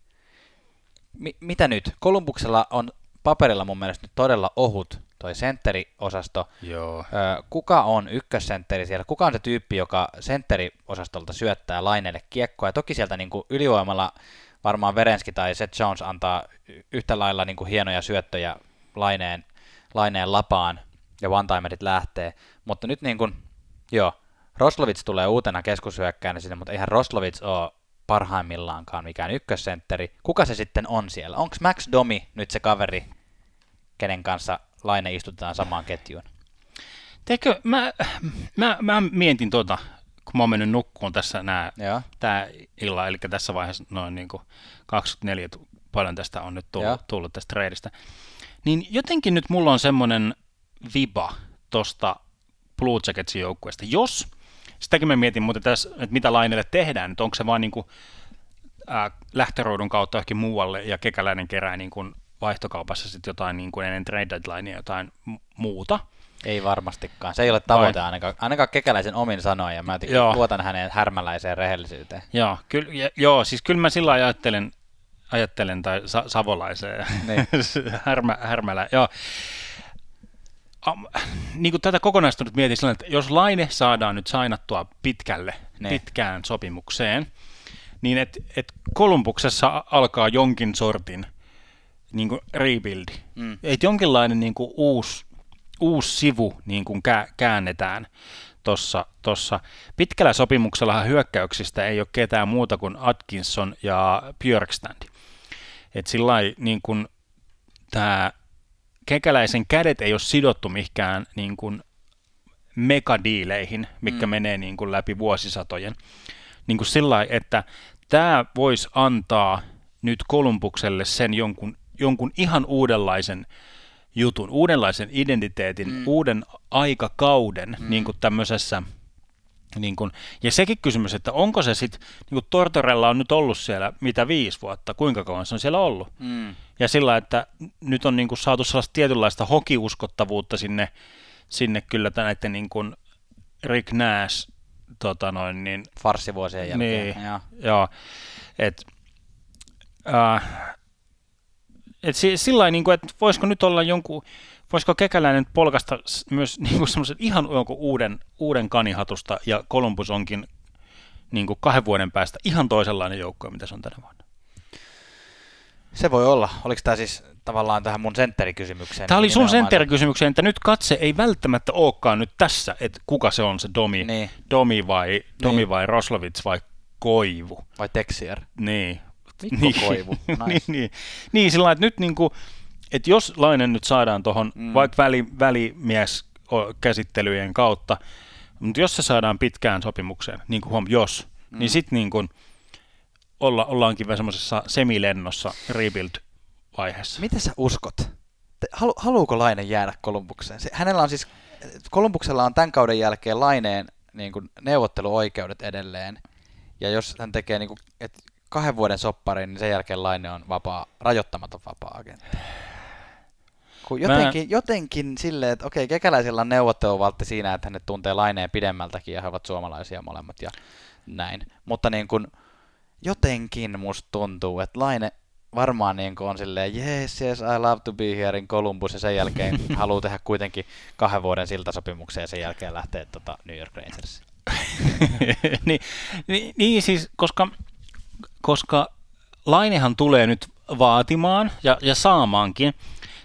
Mi- mitä nyt? Kolumbuksella on paperilla mun mielestä nyt todella ohut toi sentteriosasto. joo. Kuka on ykkössentteri siellä? Kuka on se tyyppi, joka senteriosastolta syöttää laineelle kiekkoa? Ja toki sieltä niin kuin ylivoimalla varmaan Verenski tai Seth Jones antaa yhtä lailla niin kuin hienoja syöttöjä laineen, laineen lapaan ja one-timerit lähtee. Mutta nyt niin kuin, joo, Roslovits tulee uutena keskushyökkäänä sinne, mutta eihän Roslovits ole parhaimmillaankaan mikään ykkössentteri. Kuka se sitten on siellä? Onko Max Domi nyt se kaveri, kenen kanssa Laine istutetaan samaan ketjuun? Teekö, mä, mä, mä mietin tuota, kun mä oon mennyt nukkuun tässä nää Joo. tämä illa, eli tässä vaiheessa noin niin kuin 24, tu- paljon tästä on nyt Joo. tullut, tullut tästä treidistä, niin jotenkin nyt mulla on semmoinen viba tosta Blue Jacketsin joukkueesta. Jos, sitäkin mä mietin muuten tässä, että mitä laineille tehdään, että onko se vaan niin kuin, ää, lähtöruudun kautta johonkin muualle ja kekäläinen kerää niin kuin vaihtokaupassa sitten jotain niin kuin ennen trade deadlinea jotain mu- muuta. Ei varmastikaan. Se ei ole tavoite Vai? ainakaan, ainakaan kekäläisen omin sanoin, ja mä luotan hänen härmäläiseen rehellisyyteen. Joo, kyllä, ja, joo siis kyllä mä sillä ajattelen, ajattelen tai sa- savolaiseen Niin. Härmä, härmälä, joo. Niin kuin tätä kokonaistunut mietin sillä, että jos Laine saadaan nyt sainattua pitkälle, Niin. pitkään sopimukseen, niin että et Kolumbuksessa alkaa jonkin sortin niin kuin rebuildi. Mm. Että jonkinlainen niin kuin uusi, uusi sivu niin kuin kää, käännetään tuossa. Tossa. Pitkällä sopimuksellahan hyökkäyksistä ei ole ketään muuta kuin Atkinson ja Björkstrand. Et sillä lailla niin kuin tämä kekäläisen kädet ei ole sidottu mihinkään niin kuin megadiileihin, mikä Mm. menee niin kuin läpi vuosisatojen. Niin kuin sillä lailla, että tämä voisi antaa nyt Kolumbukselle sen jonkun, jonkun ihan uudenlaisen jutun, uudenlaisen identiteetin, Mm. uuden aikakauden mm. niin kuin tämmöisessä niin kun, ja sekin kysymys, että onko se sitten, niin kuin Tortorella on nyt ollut siellä mitä viisi vuotta, kuinka kauan se on siellä ollut. Mm. Ja sillä, että nyt on niin kuin saatu sellaista tietynlaista hokiuskottavuutta sinne, sinne kyllä näiden niin kuin Rick Nash tota noin, niin, Farssivuosien jälkeen. Niin. Joo. joo, et, äh, et si, sillä niin kuin, että voisiko nyt olla jonkun, voisiko kekäläinen polkasta s- myös niin kuin semmoisen ihan jonkun uuden, uuden kanihatusta ja Columbus onkin niin kuin kahden vuoden päästä ihan toisenlainen joukkue, mitä se on tänä vuonna. Se voi olla. Oliko tämä siis tavallaan tähän mun sentterikysymykseen? Tämä oli sun sentterikysymykseen, että nyt katse ei välttämättä olekaan nyt tässä, että kuka se on se Domi, Niin. Domi vai, Domi Niin. vai Roslovits vai Koivu. Vai Texier? Niin. Mikko Koivu. Nice. niin, niin, niin, sillä lailla, että nyt niin kuin, että jos Lainen nyt saadaan tuohon Mm. vaikka väli, välimies o- käsittelyjen kautta, mutta jos se saadaan pitkään sopimukseen, niin kuin huom, jos, mm. niin sitten niin kuin olla, ollaankin vähän semmoisessa semilennossa rebuild-vaiheessa. Mitä sä uskot? Halu, haluuko Laine jäädä Kolumbukseen? Se, hänellä on siis, Kolumbuksella on tämän kauden jälkeen Laineen niin kuin, neuvotteluoikeudet edelleen. Ja jos hän tekee niin kuin, et kahden vuoden sopparin, niin sen jälkeen Laine on vapaa, rajoittamaton vapaa-agentti. Kun Mä- jotenkin, jotenkin silleen, että okei, kekäläisellä on neuvotteluvaltti siinä, että hänet tuntee Laineen pidemmältäkin ja he ovat suomalaisia molemmat ja näin. Mutta niin kuin, jotenkin musta tuntuu, että Laine varmaan niin on silleen, yes, yes, I love to be here in Columbus, ja sen jälkeen haluaa tehdä kuitenkin kahden vuoden siltasopimuksen ja sen jälkeen lähtee tota New York Rangersiin. niin, niin, niin siis, koska, koska Lainehan tulee nyt vaatimaan ja, ja saamaankin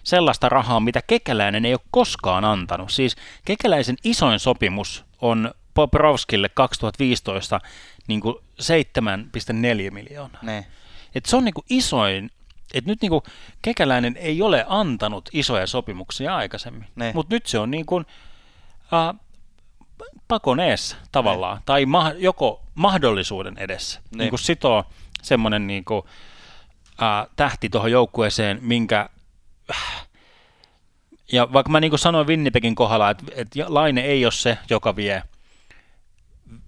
sellaista rahaa, mitä Kekäläinen ei ole koskaan antanut. Siis Kekäläisen isoin sopimus on Poprovskille 2015 niin kuin 7,4 miljoonaa. Niin. Et se on niin kuin isoin, että nyt niin kuin Kekäläinen ei ole antanut isoja sopimuksia aikaisemmin, Ne. mutta nyt se on niin kuin, äh, pakon eessä tavallaan, tai ma- joko mahdollisuuden edessä. Ne. Niin kuin sitoo semmoinen niin kuin, äh, tähti tuohon joukkueeseen, minkä ja vaikka mä niin kuin sanoin Winnipegin kohdalla, että, että Laine ei ole se, joka vie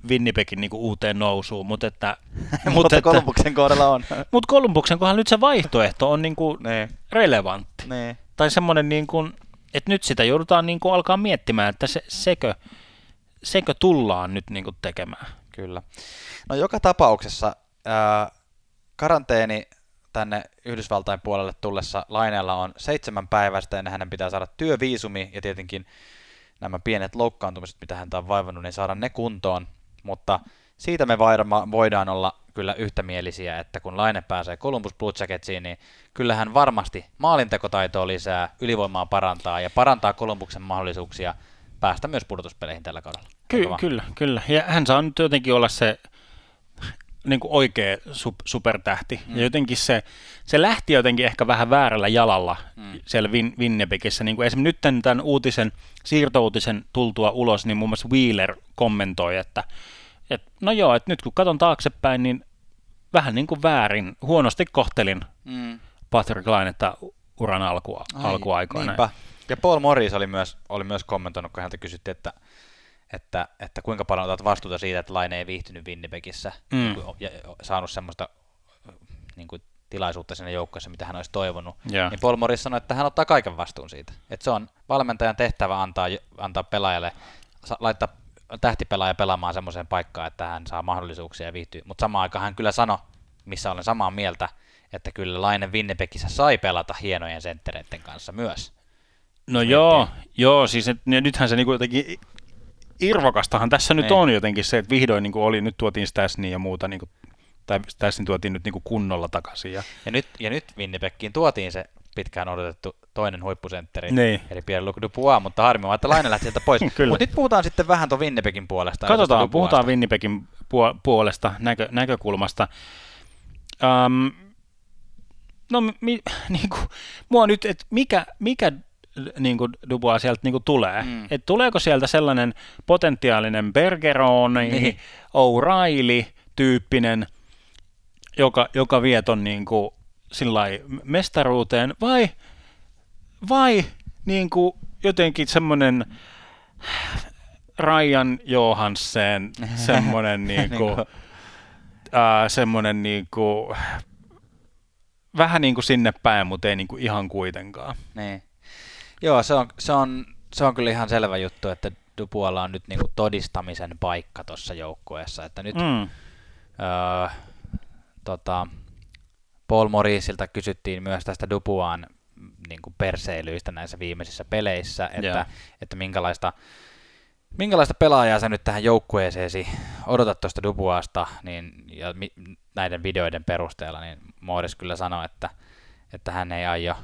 Winnipegin niin kuin uuteen nousuun, mutta että, Mutta että, Kolumbuksen kohdalla on. mutta Kolumbuksen kohdalla nyt se vaihtoehto on niin kuin niin. relevantti. Niin. Tai semmoinen, niin kuin, että nyt sitä joudutaan niin kuin alkaa miettimään, että se, sekö, sekö tullaan nyt niin kuin tekemään. Kyllä. No joka tapauksessa ää, karanteeni tänne Yhdysvaltain puolelle tullessa Laineella on seitsemän päivästä ennen hänen pitää saada työviisumi ja tietenkin nämä pienet loukkaantumiset, mitä häntä on vaivannut, niin saada ne kuntoon. Mutta siitä me varma, voidaan olla kyllä yhtämielisiä, että kun Laine pääsee Columbus Blue Jacketsiin, niin kyllähän varmasti maalintekotaitoa lisää, ylivoimaa parantaa ja parantaa Columbuksen mahdollisuuksia päästä myös pudotuspeleihin tällä kaudella. Ky- kyllä, kyllä. Ja hän saa nyt jotenkin olla se niin kuin oikea sup- supertähti. Mm. Ja jotenkin se, se lähti jotenkin ehkä vähän väärällä jalalla mm. siellä Win- Winnipegissä. Niin kuin esimerkiksi nyt tämän, tämän uutisen, siirtouutisen tultua ulos, niin muun muassa Wheeler kommentoi, että, että no joo, että nyt kun katson taaksepäin, niin vähän niin kuin väärin, huonosti kohtelin Mm. Patrick Lainetta uran alkua, Ai, alkuaikoina. Niinpä. Ja Paul Morris oli myös, oli myös kommentoinut, kun häntä kysyttiin, että, että, että kuinka paljon otat vastuuta siitä, että Laine ei viihtynyt Winnipegissä Mm. niin kuin, ja saanut semmoista niin kuin, tilaisuutta siinä joukkueessa, mitä hän olisi toivonut. Joo. Niin Paul Morris sanoi, että hän ottaa kaiken vastuun siitä. Että se on valmentajan tehtävä antaa, antaa pelaajalle, laittaa tähtipelaaja pelaamaan semmoiseen paikkaan, että hän saa mahdollisuuksia ja viihtyy. Mutta samaan aikaan hän kyllä sanoi, missä olen samaa mieltä, että kyllä Laine Winnipegissä sai pelata hienojen senttereiden kanssa myös. No joo, joo, siis et, nythän se niinku jotenkin irvokastahan tässä nyt Niin. on jotenkin se, että vihdoin niinku oli, nyt tuotiin Stasnia ja muuta, niinku, tai Stasni tuotiin nyt niinku kunnolla takaisin. Ja, Ja nyt, ja nyt Winnipegkiin tuotiin se pitkään odotettu toinen huippusentteri, Niin. eli Pierre-Luc Dubois, mutta harmi että Laine lähti sieltä pois. Mutta nyt puhutaan sitten vähän tuon Winnipegin puolesta. katsotaan, puhutaan. Winnipegin puo- puolesta, näkö, näkökulmasta. Um, no, mi, niinku, mua nyt, että mikä, mikä niin kuin Dubois sieltä niin kuin tulee. Mm. Et tuleeko sieltä sellainen potentiaalinen Bergeroni, Niin. O'Reilly-tyyppinen, joka, joka vie ton niin kuin, mestaruuteen, vai, vai niin kuin jotenkin semmoinen Ryan Johansen, semmoinen niin kuin, Niinku. ää, semmoinen niin kuin, vähän niin kuin sinne päin, mutta ei niin kuin ihan kuitenkaan. Niin. Joo, se on, se on se on kyllä ihan selvä juttu, että Dupualla on nyt niinku todistamisen paikka tuossa joukkueessa. Että nyt Mm. öö, tota, Paul Morrisilta kysyttiin myös tästä Dupuan niin kuin perseilyistä näissä viimeisissä peleissä, että, Joo. että minkälaista, minkälaista pelaajaa sä nyt tähän joukkueeseesi odotat tuosta Dupuasta, niin, ja mi, näiden videoiden perusteella, niin Morris kyllä sanoi, että, että hän ei aio,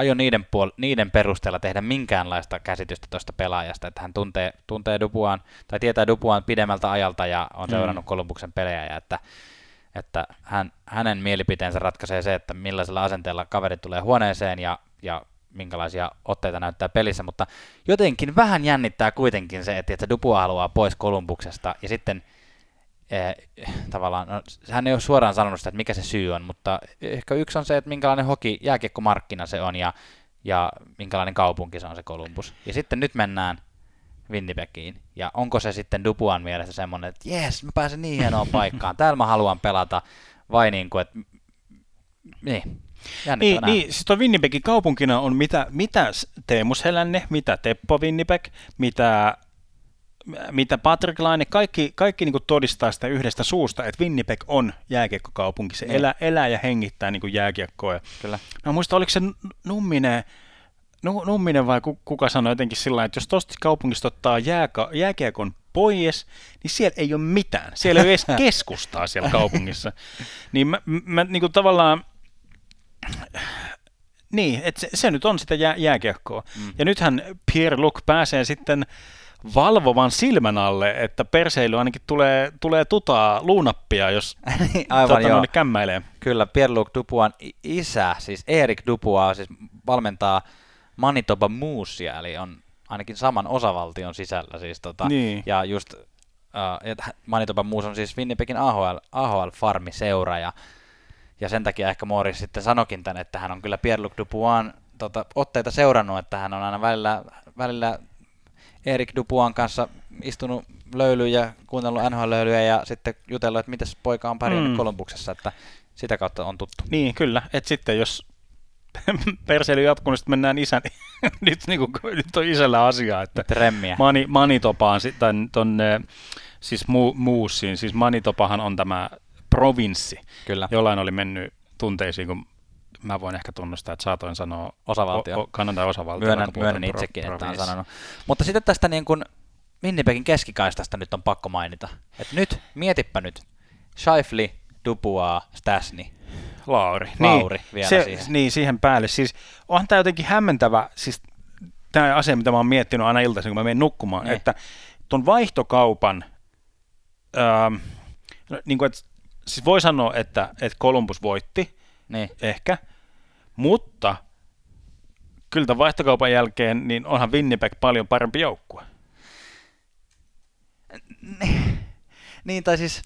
aio niiden, puol- niiden perusteella tehdä minkäänlaista käsitystä tuosta pelaajasta, että hän tuntee, tuntee Dupuan, tai tietää Dupuan pidemmältä ajalta ja on Mm. seurannut Kolumbuksen pelejä, ja että, että hän, hänen mielipiteensä ratkaisee se, että millaisella asenteella kaveri tulee huoneeseen ja, ja minkälaisia otteita näyttää pelissä, mutta jotenkin vähän jännittää kuitenkin se, että, että Dupua haluaa pois Kolumbuksesta ja sitten eh, tavallaan, no, hän ei ole suoraan sanonut sitä, että mikä se syy on, mutta ehkä yksi on se, että minkälainen hoki jääkiekkomarkkina se on ja, ja minkälainen kaupunki se on se Kolumbus. Ja sitten nyt mennään Winnipegiin. Ja onko se sitten Dupuan mielestä semmoinen, että jes, mä pääsen niin hienoon paikkaan, täällä mä haluan pelata, vai niin kuin, että niin, Niin, niin, siis tuo Winnipegin kaupunkina on mitä, mitä Teemus Helänne, mitä Teppo Winnipeg, mitä, mitä Patrick Laine, kaikki, kaikki niin todistaa sitä yhdestä suusta, että Winnipeg on jääkiekkokaupunki. Se Niin. elää, elää ja hengittää niin jääkiekkoa. Kyllä. Mä muistan, oliko se Numminen, Nu- Numminen vai ku- kuka sanoi jotenkin sillä että jos tuosta kaupungista ottaa jääka- jääkiekon pois, niin siellä ei ole mitään. Siellä ei ole edes keskustaa siellä kaupungissa. Niin mä, mä niin kuin tavallaan, niin, että se, se nyt on sitä jää, jääkiekkoa. Mm. Ja nythän Pierre-Luc pääsee sitten valvovan silmän alle, että perseily ainakin tulee, tulee tutaa luunappia, jos Aivan tota, joo. noin kämmäilee. Kyllä, Pierre-Luc Dupuan isä, siis Erik Dupua, siis valmentaa Manitoba Moosia, eli on ainakin saman osavaltion sisällä. Siis tota, Niin. Ja just uh, Manitoba Moose on siis Winnipegin AHL, AHL-farmiseura, ja, ja sen takia ehkä Morris sitten sanokin tän, että hän on kyllä Pierre-Luc Dupuan tota, otteita seurannut, että hän on aina välillä, välillä Erik Dupuan kanssa istunut löylyyn ja kuunnellut NHL-löylyjä ja sitten jutellut, että miten poika on pärjännyt Mm. Kolumbuksessa, että sitä kautta on tuttu. Niin, kyllä. Että sitten jos perseily jatkuu, niin sitten mennään isän, nyt, niin kuin, nyt on isällä asiaa, että remmiä. Mani, Manitopaan, tän, tonne, siis mu, Muussiin, siis Manitopahan on tämä provinssi. Kyllä, Jollain oli mennyt tunteisiin, kun mä voin ehkä tunnustaa, että saatoin sanoa osavaltio. O, o, Kanadan osavaltio. myönnän, myönnän pro- itsekin, että on sanonut. Mutta sitten tästä niin kuin Winnipegin keskikaistasta nyt on pakko mainita. Et nyt, mietipä nyt, Scheifly, Dupua, Stasny. Lauri. Lauri niin, vielä se, siihen. Niin, siihen päälle. Siis onhan tämä jotenkin hämmentävä, siis tämä asia, mitä mä oon miettinyt aina iltaisin, kun mä menen nukkumaan, Niin. että tuon vaihtokaupan, ähm, no, niin kuin, että, siis voi sanoa, että, että Columbus voitti, Niin, ehkä, mutta kyllä tämän vaihtokaupan jälkeen, niin onhan Winnipeg paljon parempi joukkue. niin tai siis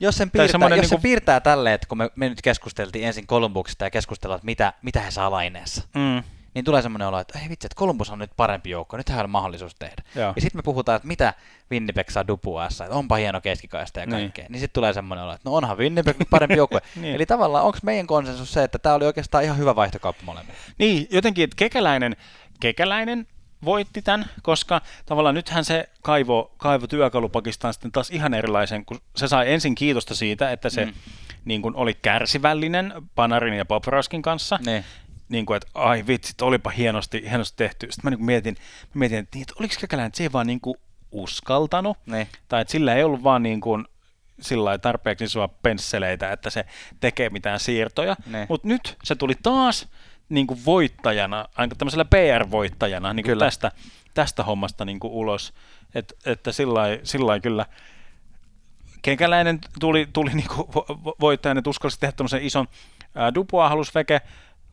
jos sen piirtää, jos se niinku- piirtää tälleen, että kun me, me nyt keskusteltiin ensin Kolumbuksesta ja keskustellaan, että mitä, mitä he saa laineessa, Mm. Niin tulee semmoinen olo, että ei vitsi, että Columbus on nyt parempi joukko, nyt on mahdollisuus tehdä. Joo. Ja sitten me puhutaan, että mitä Winnipeg saa Dupuassa, että onpa hieno keskikaista ja Niin. kaikkea. Niin, niin sitten tulee semmoinen olo, että no onhan Winnipeg parempi joukkue. Niin. Eli tavallaan onko meidän konsensus se, että tämä oli oikeastaan ihan hyvä vaihtokauppa molemmille? Niin, jotenkin, että kekäläinen, kekäläinen voitti tämän, koska tavallaan nythän se kaivo, kaivo työkalupakistaan sitten taas ihan erilaisen, kun se sai ensin kiitosta siitä, että se mm. Niin kuin oli kärsivällinen Panarin ja Poproskin kanssa, Niin. Niin kuin, että ai vitsit, olipa hienosti, hienosti tehty. Sitten mä niin kuin mietin, mä mietin, että, niin, että oliko kekäläinen, että se ei vaan niin kuin uskaltanut, Niin. tai että sillä ei ollut vaan niin kuin sillä tarpeeksi isoa pensseleitä, että se tekee mitään siirtoja. Ne. Mutta nyt se tuli taas niin kuin voittajana, aika tämmöisellä PR-voittajana niin kuin Kyllä. tästä, tästä hommasta niin kuin ulos. Et, että sillä lailla- kyllä Kekäläinen tuli, tuli niin kuin vo- vo- voittajana, että uskalsi tehdä tämmöisen ison ää, Dubois halusi veke,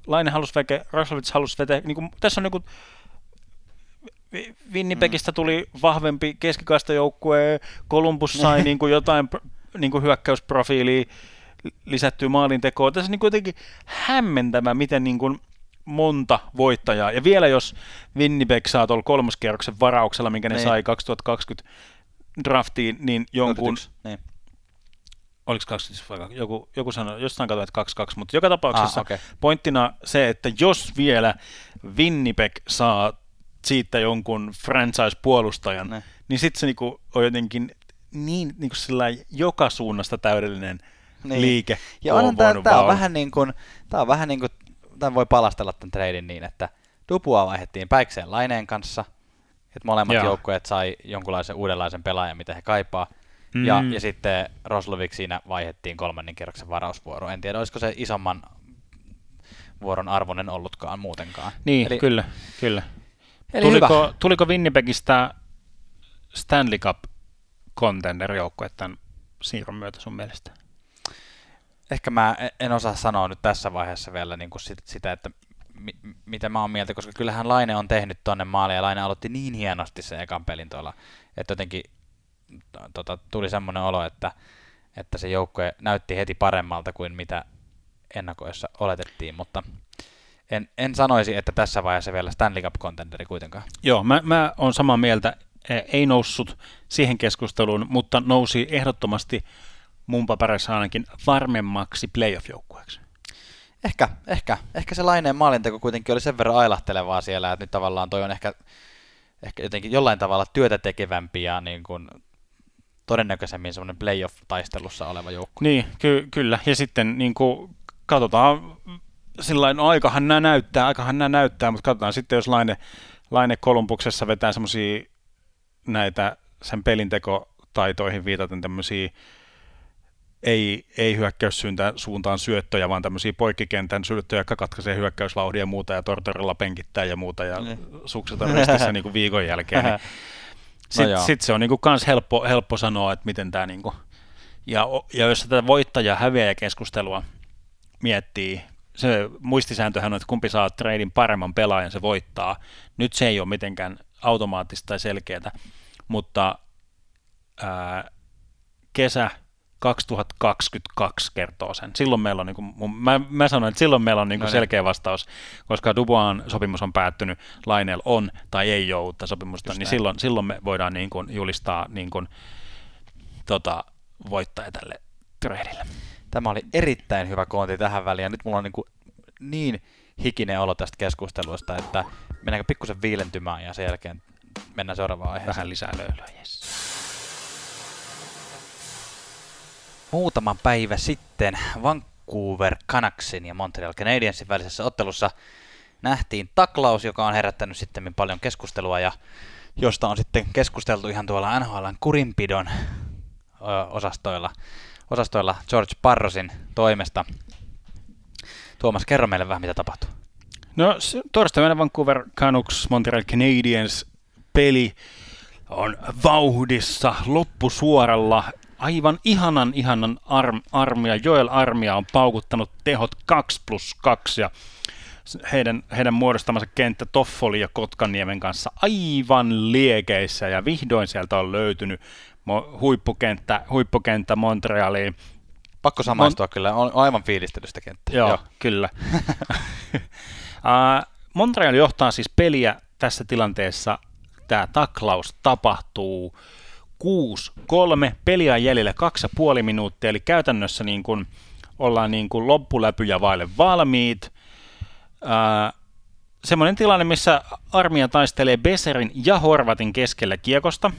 Laine halusi veke, Roslovits halusi veke. Niin kuin, tässä on niin kuin, Winnipegistä tuli vahvempi keskikaista joukkue, Columbus sai niin kuin jotain niin kuin hyökkäysprofiilia lisättyä maalintekoa. Tässä on niin jotenkin hämmentävä, miten niin kuin monta voittajaa. Ja vielä jos Winnipeg saa tuolla kolmoskierroksen varauksella, minkä ne Niin. sai 2020 draftiin, niin jonkun, 21. Niin. Oliko 20 vai joku, joku sanoi, jostain katsoin, että 22, mutta joka tapauksessa Ah, okei. pointtina se, että jos vielä Winnipeg saa siitä jonkun franchise-puolustajan, Ne. niin sitten se niinku on jotenkin niin niinku sellainen joka suunnasta täydellinen Niin. liike. Ja onhan tämä, tämä on vähän niin kuin, tämä on vähän niin kuin, tämän voi palastella tämän treidin niin, että Dupua vaihdettiin Päikseen Laineen kanssa, että molemmat Joo. joukkueet sai jonkunlaisen uudenlaisen pelaajan, mitä he kaipaa. Mm. Ja, ja sitten Roslovik siinä vaihdettiin kolmannen kierroksen varausvuoro. En tiedä, olisiko se isomman vuoron arvoinen ollutkaan muutenkaan. Niin, eli, kyllä, kyllä. Eli tuliko, hyvä. tuliko Winnipegistä Stanley Cup contender joukkue tämän siirron myötä sun mielestä? Ehkä mä e- en osaa sanoa nyt tässä vaiheessa vielä niin kuin sit, sitä, että mi, mitä mä oon mieltä, koska kyllähän Laine on tehnyt tonne maali ja Laine aloitti niin hienosti sen ekan pelin tuolla, että jotenkin tota, tuli semmoinen olo, että, että se joukkue näytti heti paremmalta kuin mitä ennakoissa oletettiin, mutta en, en sanoisi, että tässä vaiheessa vielä Stanley Cup contenderi kuitenkaan. Joo, mä, mä oon samaa mieltä. Eh, Ei noussut siihen keskusteluun, mutta nousi ehdottomasti mun paperissa ainakin varmemmaksi playoff-joukkueeksi. Ehkä, ehkä, ehkä se Laineen maalinteko kuitenkin oli sen verran ailahtelevaa siellä, että nyt tavallaan toi on ehkä, ehkä jotenkin jollain tavalla työtä tekevämpi ja niin kuin todennäköisemmin semmoinen playoff-taistelussa oleva joukkue. Niin, ky- kyllä. Ja sitten niin kuin, katsotaan, sillä no aikahan nämä näyttää, aikahan nämä näyttää, mutta katsotaan sitten, jos Laine, Laine Kolumbuksessa vetää semmoisia näitä sen pelintekotaitoihin viitaten tämmöisiä ei, ei hyökkäyssuuntaan suuntaan syöttöjä, vaan tämmöisiä poikkikentän syöttöjä, jotka katkaisee hyökkäysvauhdia ja muuta, ja Tortorella penkittää ja muuta, ja Niin. sukset on ristissä niin kuin viikon jälkeen. Niin sitten joo. sit se on niinku kans helppo, helppo sanoa, että miten tämä niinku, ja, ja jos tätä voittaja häviäjä keskustelua miettii, se muistisääntöhän on, että kumpi saa treidin paremman pelaajan, se voittaa. Nyt se ei ole mitenkään automaattista tai selkeää, mutta ää, kesä 2022 kertoo sen. Silloin meillä on, niin kuin, mä, mä sanon, että silloin meillä on niin No niin. selkeä vastaus, koska Dubois sopimus on päättynyt, Lainel on tai ei ole uutta sopimusta, Just niin näin. silloin, silloin me voidaan niin kuin julistaa niin kuin, tota, voittaja tälle treidille. Tämä oli erittäin hyvä koonti tähän väliin ja nyt mulla on niin, kuin niin hikinen olo tästä keskustelusta, että mennäänkö pikkusen viilentymään ja sen jälkeen mennään seuraavaan aiheeseen. Vähän lisää löylyä, yes. Muutama päivä sitten Vancouver Canucksin ja Montreal Canadiensin välisessä ottelussa nähtiin taklaus, joka on herättänyt sitten paljon keskustelua ja josta on sitten keskusteltu ihan tuolla NHLn kurinpidon osastoilla, osastoilla George Parrosin toimesta. Tuomas, kerro meille vähän, mitä tapahtui. No torstaina Vancouver Canucks Montreal Canadiens peli on vauhdissa loppusuoralla. Aivan ihanan ihanan arm, armia. Joel Armia on paukuttanut tehot 2 plus 2 ja heidän, heidän muodostamansa kenttä Toffoli ja Kotkaniemen kanssa aivan liekeissä ja vihdoin sieltä on löytynyt huippukenttä, huippukenttä Montrealiin. Pakko samaistua Mon... kyllä, on aivan fiilistelystä kenttää. Joo, Joo. kyllä. uh, Montreal johtaa siis peliä tässä tilanteessa. Tämä taklaus tapahtuu 6-3. Peliä on jäljellä 2,5 minuuttia, eli käytännössä niin kuin ollaan niin kuin loppuläpyjä vaille valmiit. Uh, semmoinen tilanne, missä armia taistelee Besserin ja Horvatin keskellä kiekosta,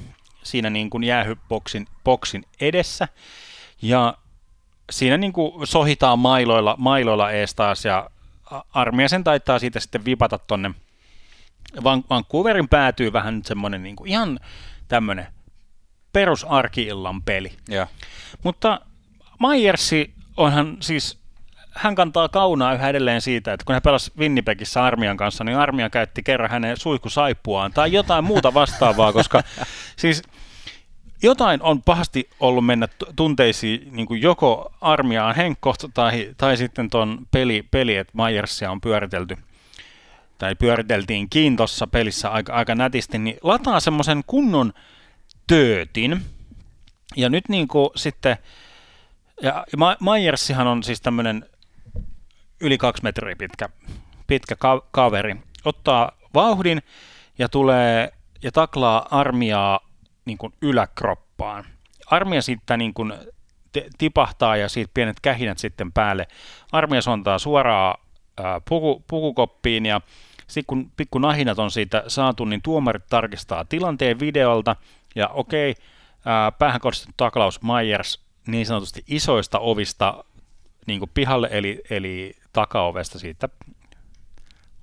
siinä niin kuin jäähyboksin boksin edessä. Ja siinä niin kuin sohitaan mailoilla, mailoilla ees taas ja armia sen taitaa siitä sitten vipata tonne Van- Vancouverin päätyy vähän semmoinen niin kuin ihan tämmöinen perusarkiillan peli. Joo. Mutta Myersi onhan siis, hän kantaa kaunaa yhä edelleen siitä, että kun hän pelasi Winnipegissä Armian kanssa, niin Armia käytti kerran hänen suihkusaippuaan tai jotain muuta vastaavaa, koska siis jotain on pahasti ollut mennä tunteisiin niin kuin joko Armiaan henkkohta tai, tai sitten tuon peli, peli, että Myersia on pyöritelty tai pyöriteltiin tuossa pelissä aika, aika nätisti, niin lataa semmoisen kunnon töötin. Ja nyt niin kuin sitten, ja Myersihan on siis tämmöinen yli kaksi metriä pitkä, pitkä ka- kaveri, ottaa vauhdin ja tulee ja taklaa armiaa niin kuin yläkroppaan. Armia sitten niin kuin tipahtaa ja siitä pienet kähinät sitten päälle. Armia sontaa suoraan ää, puku, pukukoppiin ja sitten kun pikku nahinat on siitä saatu, niin tuomarit tarkistaa tilanteen videolta, ja okei, ää, päähän kohdistettu taklaus Myers niin sanotusti isoista ovista niin kuin pihalle, eli, eli takaovesta siitä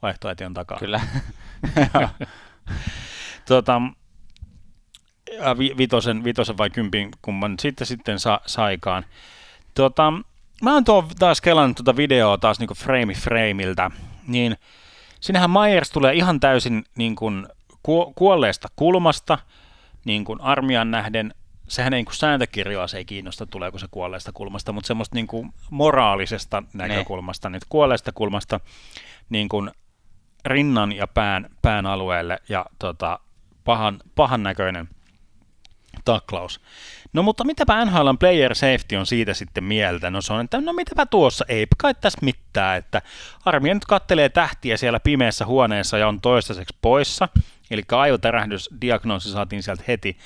vaihtoehtion takaa. Kyllä. tota, vitosen, vitosen vai kympin, kumman sitten sitten sa, saikaan. Tota, mä oon tuo taas kelannut tuota videoa taas niin frame frameiltä, niin sinähän Myers tulee ihan täysin niin kuin ku, kuolleesta kulmasta, niin kuin armian nähden, sehän ei niin kuin sääntökirjoa se ei kiinnosta, tuleeko se kuolleesta kulmasta, mutta semmoista niin kuin moraalisesta näkökulmasta, nyt kuolleesta kulmasta niin kuin rinnan ja pään, pään alueelle ja tota, pahan, pahan näköinen taklaus. No mutta mitäpä NHL player safety on siitä sitten mieltä? No se on, että no mitäpä tuossa, ei kai tässä mitään, että armia nyt kattelee tähtiä siellä pimeässä huoneessa ja on toistaiseksi poissa, eli aivotärähdysdiagnoosi saatiin sieltä heti,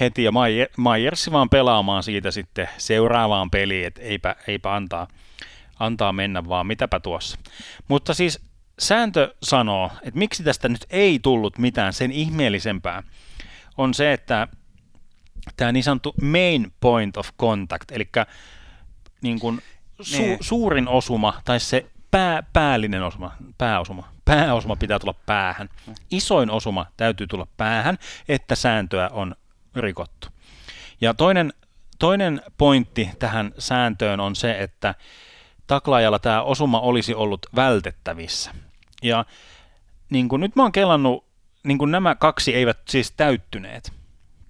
heti ja Myers vaan pelaamaan siitä sitten seuraavaan peliin, että eipä, eipä antaa, antaa mennä vaan, mitäpä tuossa. Mutta siis sääntö sanoo, että miksi tästä nyt ei tullut mitään sen ihmeellisempää, on se, että tämä niin sanottu main point of contact, eli niin kuin su- niin. suurin osuma, tai se pää, päällinen osuma, pääosuma, pääosuma pitää tulla päähän. Isoin osuma täytyy tulla päähän, että sääntöä on rikottu. Ja toinen, toinen pointti tähän sääntöön on se, että taklaajalla tämä osuma olisi ollut vältettävissä. Ja niin kuin nyt mä oon kelannut, niin kuin nämä kaksi eivät siis täyttyneet.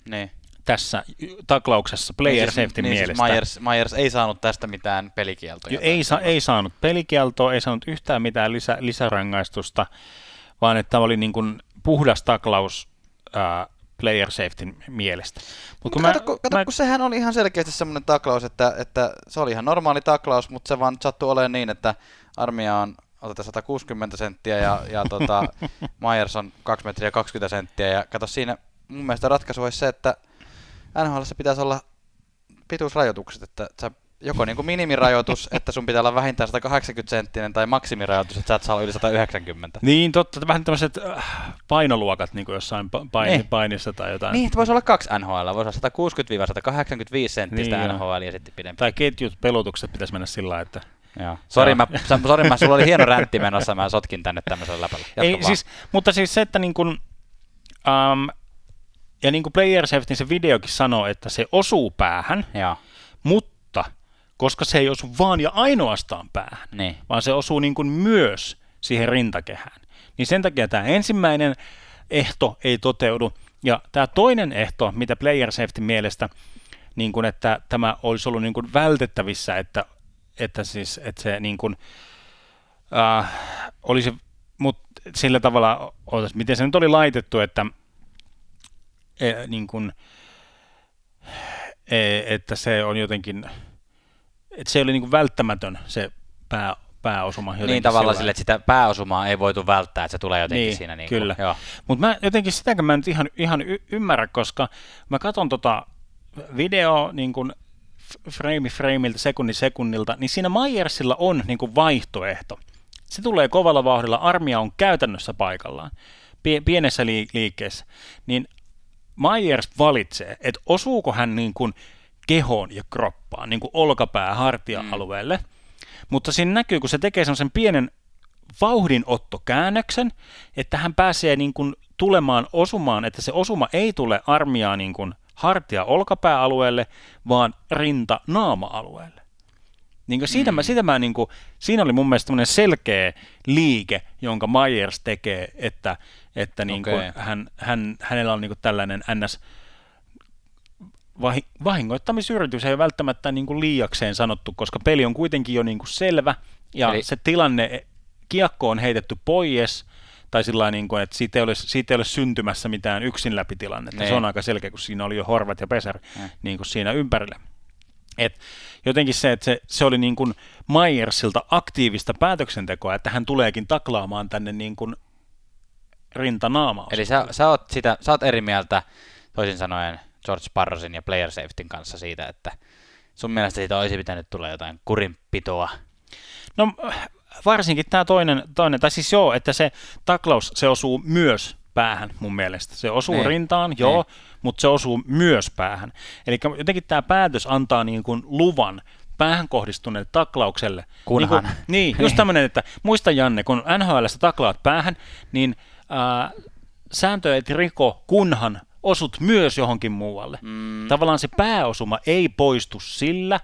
Niin tässä taklauksessa player niin, siis- safety niin, siis mielestä. Siis Myers, Myers ei saanut tästä mitään pelikieltoja. Ei, sa, ei saanut pelikieltoa, ei saanut yhtään mitään lisä, lisärangaistusta, vaan että tämä oli niin kuin puhdas taklaus ää, player safety mielestä. Mutta kato, mä, kato mä, kun sehän oli ihan selkeästi semmoinen taklaus, että, että se oli ihan normaali taklaus, mutta se vaan sattui olemaan niin, että armia on otetaan 160 senttiä ja, ja tota, Myers on 2 metriä 20 senttiä ja kato siinä mun mielestä ratkaisu olisi se, että NHL pitäisi olla pituusrajoitukset, että sä joko niin kuin minimirajoitus, että sun pitää olla vähintään 180 senttinen, tai maksimirajoitus, että sä et saa olla yli 190. Niin, totta. Vähän tämmöiset äh, painoluokat niin kuin jossain paini, niin. painissa tai jotain. Niin, että voisi olla kaksi NHL. Voisi olla 160-185 senttistä niin, NHL ja sitten pidempi. Tai ketjut, pelutukset pitäisi mennä sillä että Joo. Sori, mä, sori, mä, sulla oli hieno räntti menossa, mä sotkin tänne tämmöisellä läpällä. Ei, siis, mutta siis se, että niin kun, um, ja niin kuin Player Safety se videokin sanoo, että se osuu päähän, ja. mutta koska se ei osu vaan ja ainoastaan päähän, niin. vaan se osuu niin kuin myös siihen rintakehään, niin sen takia tämä ensimmäinen ehto ei toteudu. Ja tämä toinen ehto, mitä Player Safety mielestä, niin kuin, että tämä olisi ollut niin kuin vältettävissä, että, että, siis, että se niin kuin, äh, olisi, mutta sillä tavalla, miten se nyt oli laitettu, että e, niin kuin, e, että se on jotenkin, että se oli niin kuin välttämätön se pää, pääosuma. Niin tavallaan sille, että sitä pääosumaa ei voitu välttää, että se tulee jotenkin niin, siinä. Niin kyllä. Mutta mä jotenkin sitäkään mä nyt ihan, ihan y- ymmärrä, koska mä katson tota video niin kuin frame frameilta, sekunni sekunnilta, niin siinä Myersilla on niin kuin vaihtoehto. Se tulee kovalla vauhdilla, armia on käytännössä paikallaan, pienessä liikkeessä, niin Myers valitsee, että osuuko hän niin kuin kehoon ja kroppaan, niin kuin olkapää hartia-alueelle, mm. mutta siinä näkyy, kun se tekee sellaisen pienen vauhdinottokäännöksen, että hän pääsee niin kuin tulemaan osumaan, että se osuma ei tule armiaa niin kuin hartia-olkapääalueelle, vaan rinta-naama-alueelle. Niin kuin siitä mm. mä, siitä mä niin kuin, siinä oli mun mielestä selkeä liike, jonka Myers tekee, että että niin kuin okay. hän, hän, hänellä on niin kuin tällainen ns vahingoittamisyritys ei välttämättä niin kuin liiakseen sanottu, koska peli on kuitenkin jo niin kuin selvä, ja Eli... se tilanne, kiekko on heitetty pois, tai sillä niin kuin, että siitä ei, ole, siitä ei ole syntymässä mitään yksin läpi tilannetta. Ne. Se on aika selkeä, kun siinä oli jo Horvat ja Pesar niin kuin siinä ympärillä. Et jotenkin se, että se, se oli niin kuin Myersilta aktiivista päätöksentekoa, että hän tuleekin taklaamaan tänne niin kuin rintanaama. Eli sä, sä, oot sitä, sä oot eri mieltä, toisin sanoen, George Parrosin ja Player Safetyn kanssa siitä, että sun mielestä siitä olisi pitänyt tulla jotain kurinpitoa? No, varsinkin tämä toinen, toinen, tai siis joo, että se taklaus, se osuu myös päähän mun mielestä. Se osuu Niin. rintaan, joo, mutta se osuu myös päähän. Eli jotenkin tämä päätös antaa niin kuin luvan päähän kohdistuneelle taklaukselle. Kunhan. Niin, kuin, niin just tämmöinen, että muista Janne, kun NHLssä taklaat päähän, niin ää, sääntö et riko, kunhan osut myös johonkin muualle. Mm. Tavallaan se pääosuma ei poistu sillä,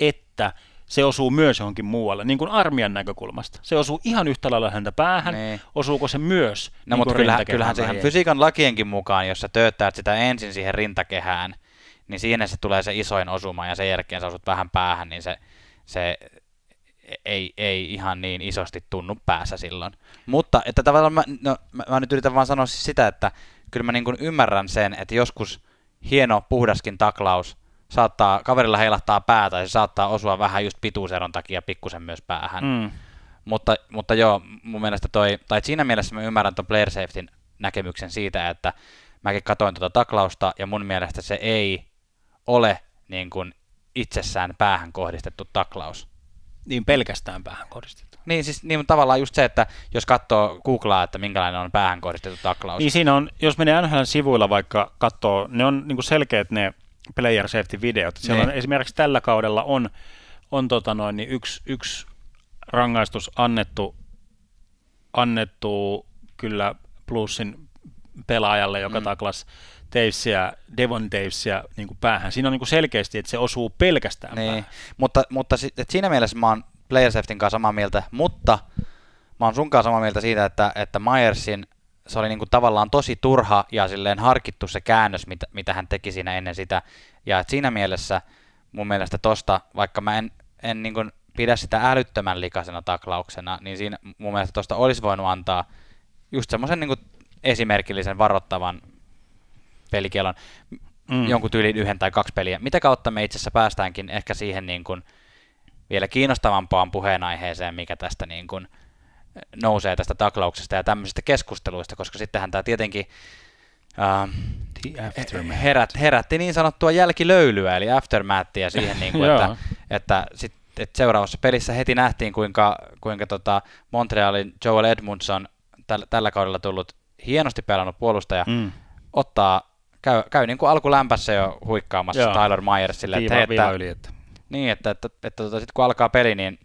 että se osuu myös johonkin muualle, niin kuin armian näkökulmasta. Se osuu ihan yhtä lailla häntä päähän, Niin. osuuko se myös No niin mutta kyllähän, kyllähän se ihan fysiikan lakienkin mukaan, jos sä tööttäät sitä ensin siihen rintakehään, niin siinä se tulee se isoin osuma ja sen jälkeen sä osut vähän päähän, niin se, se ei, ei ihan niin isosti tunnu päässä silloin. Mutta että tavallaan mä, no, mä, mä nyt yritän vaan sanoa siis sitä, että kyllä mä niin kuin ymmärrän sen, että joskus hieno puhdaskin taklaus saattaa, kaverilla heilahtaa päätä ja se saattaa osua vähän just pituuseron takia pikkusen myös päähän. Mm. Mutta, mutta joo, mun mielestä toi, tai siinä mielessä mä ymmärrän ton player safetyn näkemyksen siitä, että mäkin katoin tuota taklausta, ja mun mielestä se ei ole niin kuin itsessään päähän kohdistettu taklaus. Niin pelkästään päähän kohdistettu. Niin siis niin, mutta tavallaan just se, että jos katsoo googlaa, että minkälainen on päähän kohdistettu taklaus. Niin siinä on, jos menee NHL-sivuilla vaikka katsoo, ne on niin kuin selkeät ne player safety videot. Siellä Niin. on, esimerkiksi tällä kaudella on, on tota noin, niin yksi, yksi rangaistus annettu, annettu kyllä plussin pelaajalle, joka Mm. taklas Tavesia, Devon Tavesia niin kuin päähän. Siinä on niin kuin selkeästi, että se osuu pelkästään Niin, päähän. mutta, mutta et siinä mielessä mä oon player safetyn kanssa samaa mieltä, mutta mä oon sunkaan samaa mieltä siitä, että, että Myersin se oli niinku tavallaan tosi turha ja silleen harkittu se käännös, mitä, mitä hän teki siinä ennen sitä. Ja et siinä mielessä mun mielestä tosta, vaikka mä en, en niinku pidä sitä älyttömän likaisena taklauksena, niin siinä mun mielestä tosta olisi voinut antaa just semmoisen niinku esimerkillisen varoittavan pelikielon mm. jonkun tyylin yhden tai kaksi peliä. Mitä kautta me itse asiassa päästäänkin ehkä siihen niin kuin vielä kiinnostavampaan puheenaiheeseen, mikä tästä niin kuin nousee tästä taklauksesta ja tämmöisistä keskusteluista, koska sittenhän tämä tietenkin äh, herät, herätti niin sanottua jälkilöylyä, eli aftermathia siihen, niin kuin, että, että, sit, että seuraavassa pelissä heti nähtiin, kuinka, kuinka tota Montrealin Joel Edmundson, tällä, tällä kaudella tullut hienosti pelannut puolustaja, Mm. ottaa, käy, käy niin kuin alkulämpässä jo huikkaamassa Joo. Tyler Myersille, että, Viiva, hei, viiva että, yli, että. niin, että, että, että, että tota, sitten kun alkaa peli, niin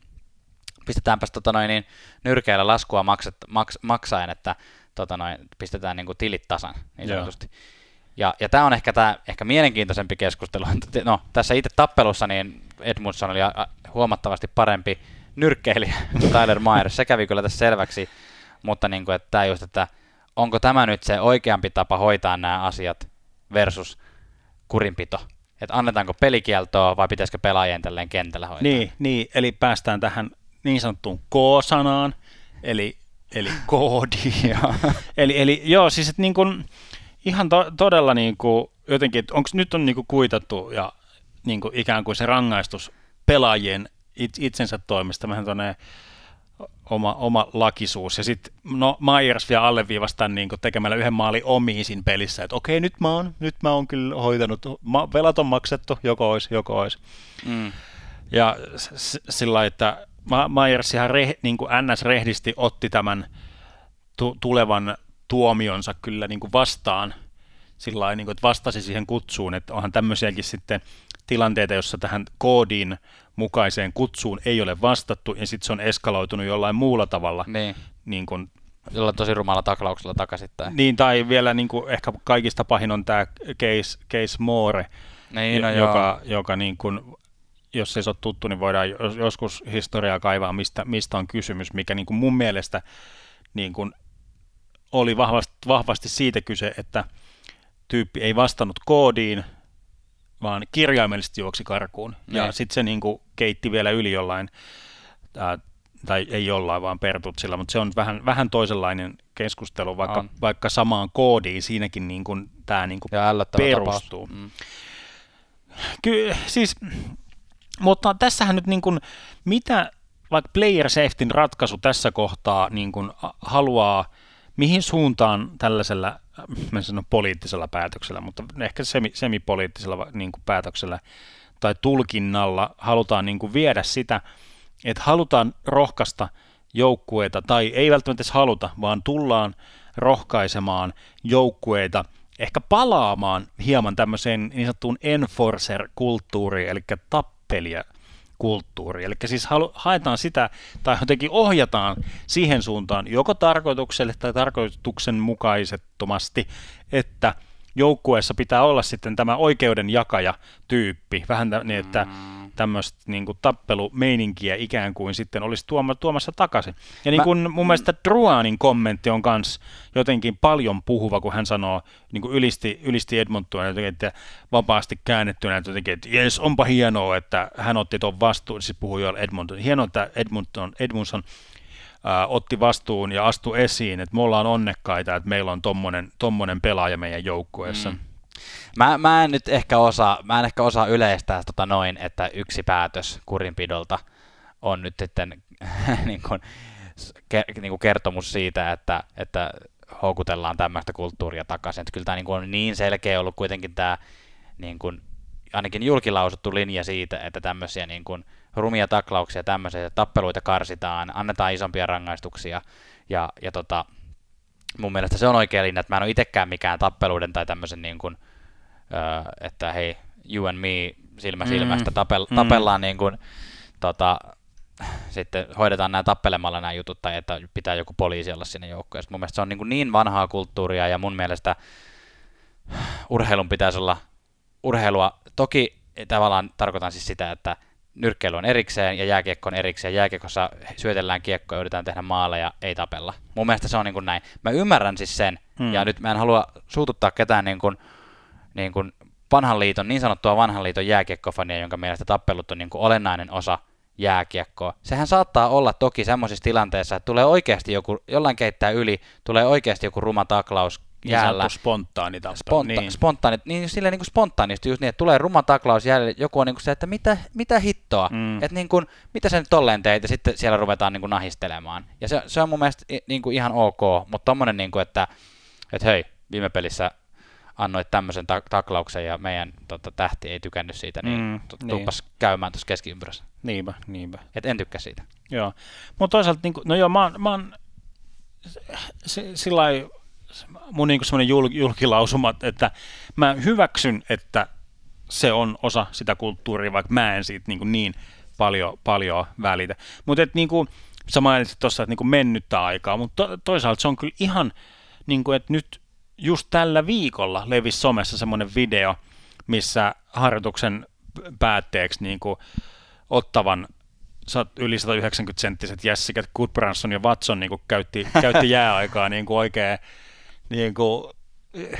pistetäänpäs tota noin, niin nyrkeillä laskua maksat, maks, maksaen, että tota noin, pistetään niin kuin tilit tasan, niin Joo. sanotusti. Ja, ja tämä on ehkä, tää, ehkä mielenkiintoisempi keskustelu. No, tässä itse tappelussa niin Edmundson oli huomattavasti parempi nyrkkeilijä Tyler Myers. Se kävi kyllä tässä selväksi, mutta niin kuin, että, just, että onko tämä nyt se oikeampi tapa hoitaa nämä asiat versus kurinpito? Että annetaanko pelikieltoa vai pitäisikö pelaajien tälleen kentällä hoitaa? Niin, niin, eli päästään tähän niin sanottuun K-sanaan, eli, eli koodi. eli, eli joo, siis että niin kuin, ihan to, todella niin kuin, jotenkin, että onko nyt on niin kuin kuitattu ja niin kuin ikään kuin se rangaistus pelaajien it, itsensä toimesta, vähän tuonne oma, oma lakisuus. Ja sitten no, Myers vielä alleviivastaa niin kuin tekemällä yhden maalin omiin siinä pelissä, että okei, nyt mä oon, nyt mä oon kyllä hoitanut, ma, velat on maksettu, joko ois, joko ois. Mm. Ja s- sillä että Myers ihan reh, niin kuin NS-rehdisti otti tämän tu- tulevan tuomionsa kyllä niin kuin vastaan sillä niin kuin, että vastasi siihen kutsuun, että onhan tämmöisiäkin sitten tilanteita, jossa tähän koodin mukaiseen kutsuun ei ole vastattu, ja sitten se on eskaloitunut jollain muulla tavalla. Niin, Niin kuin, jollain tosi rumalla taklauksella takaisinpäin. niin, tai vielä niin kuin, ehkä kaikista pahin on tämä case, case Moore, Niin, no joo. joka, joka niin kuin, jos ei se ole tuttu, niin voidaan jos- joskus historiaa kaivaa, mistä, mistä on kysymys, mikä niin kuin mun mielestä niin kuin oli vahvasti, vahvasti siitä kyse, että tyyppi ei vastannut koodiin, vaan kirjaimellisesti juoksi karkuun. Ja Niin. sitten se niin kuin keitti vielä yli jollain, ää, tai ei jollain, vaan pertutsilla, mutta se on vähän, vähän toisenlainen keskustelu, vaikka, On. vaikka samaan koodiin siinäkin niin kuin, tämä niin kuin perustuu. Mm. Ky- siis, mutta tässähän nyt niin kuin, mitä vaikka player safetyn ratkaisu tässä kohtaa niin kuin haluaa, mihin suuntaan tällaisella, mä en sano poliittisella päätöksellä, mutta ehkä semi, semipoliittisella niin kuin päätöksellä tai tulkinnalla halutaan niin kuin viedä sitä, että halutaan rohkaista joukkueita, tai ei välttämättä edes haluta, vaan tullaan rohkaisemaan joukkueita ehkä palaamaan hieman tämmöiseen niin sanottuun enforcer-kulttuuriin, eli tappelia kulttuuri. Eli siis haetaan sitä, tai jotenkin ohjataan siihen suuntaan, joko tarkoitukselle tai tarkoituksen mukaisettomasti, että joukkueessa pitää olla sitten tämä oikeudenjakaja tyyppi, vähän niin, että mm tämmöistä niin kuin tappelumeininkiä ikään kuin sitten olisi tuoma, tuomassa takaisin. Ja niin kuin Mä, mun mielestä Druanin kommentti on myös jotenkin paljon puhuva, kun hän sanoo, niin kuin ylisti, ylisti Edmontonia jotenkin, että vapaasti käännettynä, että jotenkin, että jes, onpa hienoa, että hän otti tuon vastuun, siis puhui jo Edmonton. Hienoa, että Edmonton, Edmundson äh, otti vastuun ja astui esiin, että me ollaan onnekkaita, että meillä on tommonen, tommonen pelaaja meidän joukkueessa. Mm. Mä, mä, en nyt ehkä osaa, mä en ehkä osaa yleistää tota noin, että yksi päätös kurinpidolta on nyt sitten niin kuin, ke, niin kuin kertomus siitä, että, että houkutellaan tämmöistä kulttuuria takaisin. Että kyllä tämä niin kuin on niin selkeä ollut kuitenkin tämä niin kuin, ainakin julkilausuttu linja siitä, että tämmöisiä niin kuin, rumia taklauksia, tämmöisiä tappeluita karsitaan, annetaan isompia rangaistuksia ja, ja tota, mun mielestä se on oikea linja, että mä en ole itsekään mikään tappeluiden tai tämmöisen niin kuin, että hei, you and me silmä silmästä mm. tapel, mm. tapellaan niin kuin, tota, sitten hoidetaan nämä tappelemalla nämä jutut, tai että pitää joku poliisi olla sinne joukkoon. Mun mielestä se on niin, kuin niin vanhaa kulttuuria, ja mun mielestä urheilun pitäisi olla urheilua. Toki tavallaan tarkoitan siis sitä, että nyrkkeily on erikseen ja jääkiekko on erikseen. Jääkiekossa syötellään kiekkoa ja yritetään tehdä maaleja, ei tapella. Mun mielestä se on niin kuin näin. Mä ymmärrän siis sen, hmm. ja nyt mä en halua suututtaa ketään niin kuin niin kuin vanhan liiton, niin sanottua vanhan liiton jääkiekkofania, jonka mielestä tappelut on niin kuin olennainen osa jääkiekkoa. Sehän saattaa olla toki semmoisissa tilanteissa, että tulee oikeasti joku, jollain keittää yli, tulee oikeasti joku ruma taklaus niin jäällä. Niin spontaani tappelu. Sponta- niin. Spontaani, niin silleen niin kuin spontaanisti just niin, että tulee ruma taklaus jäällä, joku on niin kuin se, että mitä, mitä hittoa, mm. että niin kuin, mitä sen nyt tolleen teit, ja sitten siellä ruvetaan niin kuin nahistelemaan. Ja se, se on mun mielestä niin kuin ihan ok, mutta tommonen niin kuin, että, että hei, viime pelissä annoit tämmöisen ta- taklauksen ja meidän tota, tähti ei tykännyt siitä, niin mm, tuuppas niin. käymään tuossa keskiympyrässä. Niinpä, niinpä. Et en tykkää siitä. Joo, mutta toisaalta, niin kuin, no joo, mä oon, mä oon sillä mun niin semmoinen jul, julkilausuma, että mä hyväksyn, että se on osa sitä kulttuuria, vaikka mä en siitä niin, kuin niin paljon, paljon välitä. Mutta niin kuin, sä mainitsit tuossa, että niin kuin mennyttä aikaa, mutta to, toisaalta se on kyllä ihan, niin kuin, että nyt just tällä viikolla levisi somessa semmoinen video, missä harjoituksen päätteeksi niin kuin ottavan yli 190-senttiset Jessica Goodbranson ja Watson niin kuin käytti, käytti jääaikaa niin kuin oikein niin kuin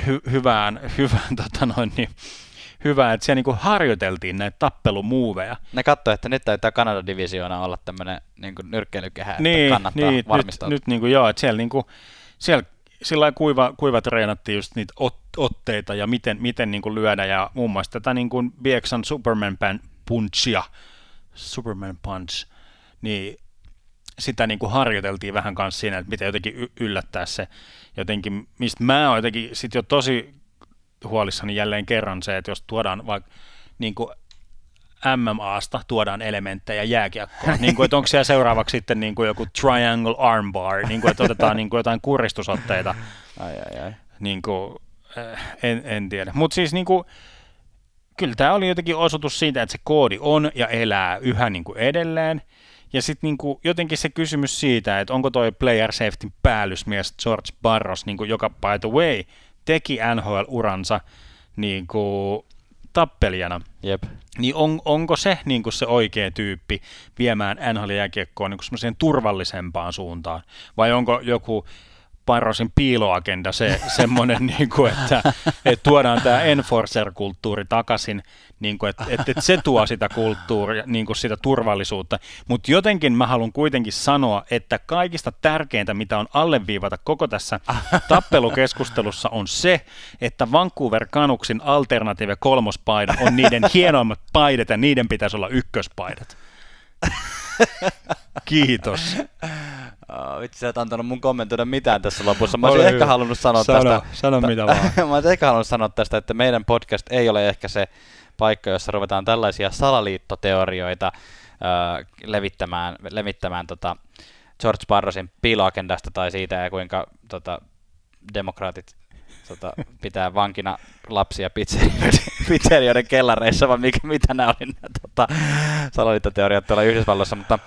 hy, hyvään, hyvään tota noin, niin, hyvä, että siellä niin kuin harjoiteltiin näitä tappelumuuveja. Ne katsoi, että nyt täytyy Kanadan divisioona olla tämmöinen niin nyrkkeilykehä, että niin, kannattaa niin, varmistaa. Nyt, nyt niin kuin, joo, että siellä, niin kuin, siellä sillä kuiva, kuiva treenattiin just niitä ot, otteita ja miten, miten niin kuin lyödä ja muun muassa tätä niin kuin Bieksan Superman punchia, Superman punch, niin sitä niin kuin harjoiteltiin vähän kanssa siinä, että miten jotenkin yllättää se jotenkin, mistä mä oon jotenkin sit jo tosi huolissani jälleen kerran se, että jos tuodaan vaikka niin kuin MMAsta tuodaan elementtejä jääkiekkoon. niin kuin, että onko siellä seuraavaksi sitten niin kuin joku triangle armbar, niin kuin, että otetaan niin kuin jotain kuristusotteita. Ai, ai, ai. Niin kuin, eh, en, en tiedä. Mutta siis niin kuin, kyllä tämä oli jotenkin osoitus siitä, että se koodi on ja elää yhä niin kuin edelleen. Ja sitten niin jotenkin se kysymys siitä, että onko toi player safety päällysmies George Barros, niin kuin, joka by the way teki NHL-uransa niin kuin, tappelijana. Jep. Niin on, onko se niin kuin se oikea tyyppi viemään NHL-jääkiekkoa niin turvallisempaan suuntaan? Vai onko joku Parrosin piiloagenda se semmoinen, niin kuin, että, että tuodaan tämä enforcer-kulttuuri takaisin, niin kuin, että, että, että se tuo sitä kulttuuria, niin kuin sitä turvallisuutta. Mutta jotenkin mä haluan kuitenkin sanoa, että kaikista tärkeintä, mitä on alleviivata koko tässä tappelukeskustelussa, on se, että Vancouver Canucksin alternative kolmospaida on niiden hienoimmat paidat ja niiden pitäisi olla ykköspaidat. Kiitos. Oh, vitsi, sä et antanut mun kommentoida mitään tässä lopussa. Mä olisin ehkä halunnut sanoa sano, tästä. Sano mitä vaan. mä olisin ehkä halunnut sanoa tästä, että meidän podcast ei ole ehkä se paikka, jossa ruvetaan tällaisia salaliittoteorioita äh, levittämään, levittämään tota, George Barrosin piiloagendasta tai siitä, ja kuinka tota, demokraatit tota, pitää vankina lapsia pizzerioiden, pizzerioiden kellareissa, vai mikä, mitä nämä oli nämä tota, salaliittoteoriat tuolla Yhdysvalloissa, mutta,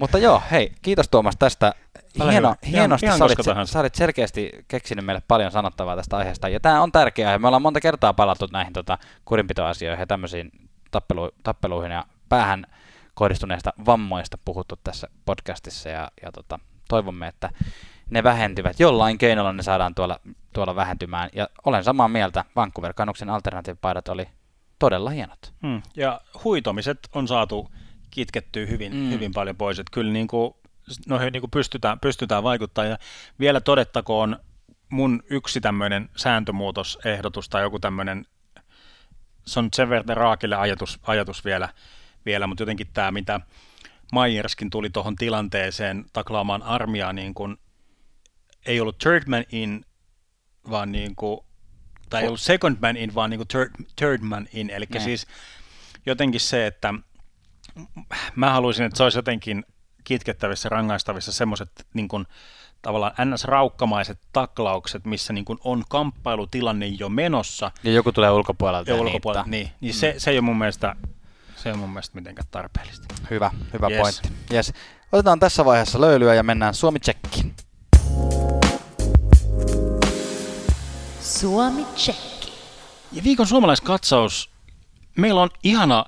mutta joo, hei, kiitos Tuomas tästä. Hieno, hyvä. Hienosti ihan sä, olit, tahansa. sä olit selkeästi keksinyt meille paljon sanottavaa tästä aiheesta, ja tämä on tärkeä aihe. Me ollaan monta kertaa palattu näihin tota, kurinpitoasioihin ja tämmöisiin tappelu, tappeluihin ja päähän kohdistuneista vammoista puhuttu tässä podcastissa, ja, ja tota, toivomme, että ne vähentyvät. Jollain keinolla ne saadaan tuolla, tuolla vähentymään. Ja olen samaa mieltä, Vancouver Canucksin alternatiivipaidat oli todella hienot. Hmm. Ja huitomiset on saatu kitkettyä hyvin, Mm. hyvin paljon pois. Että kyllä niin kuin, noihin niin kuin pystytään, pystytään vaikuttaa. Ja vielä todettakoon mun yksi tämmöinen sääntömuutosehdotus tai joku tämmöinen, se on sen verran raakille ajatus, ajatus vielä, vielä, mutta jotenkin tämä, mitä Mayerskin tuli tuohon tilanteeseen taklaamaan armiaa, niin kuin, ei ollut third man in, vaan niin kuin, tai ei ollut second man in, vaan niin kuin third, third man in, eli Niin. siis jotenkin se, että mä haluaisin, että se olisi jotenkin kitkettävissä, rangaistavissa semmoiset niin kuin, tavallaan ns-raukkamaiset taklaukset, missä niin kuin on kamppailutilanne jo menossa, Ja joku tulee ulkopuolelta ja ja ulkopuolelta, niin, niin se, se ei ole mun mielestä, se ei ole mun mielestä mitenkään tarpeellista. Hyvä, hyvä Yes. pointti. Yes. Otetaan tässä vaiheessa löylyä ja mennään Suomi-Tsekkiin. Suomi Tsekki. Ja viikon suomalaiskatsaus, meillä on ihana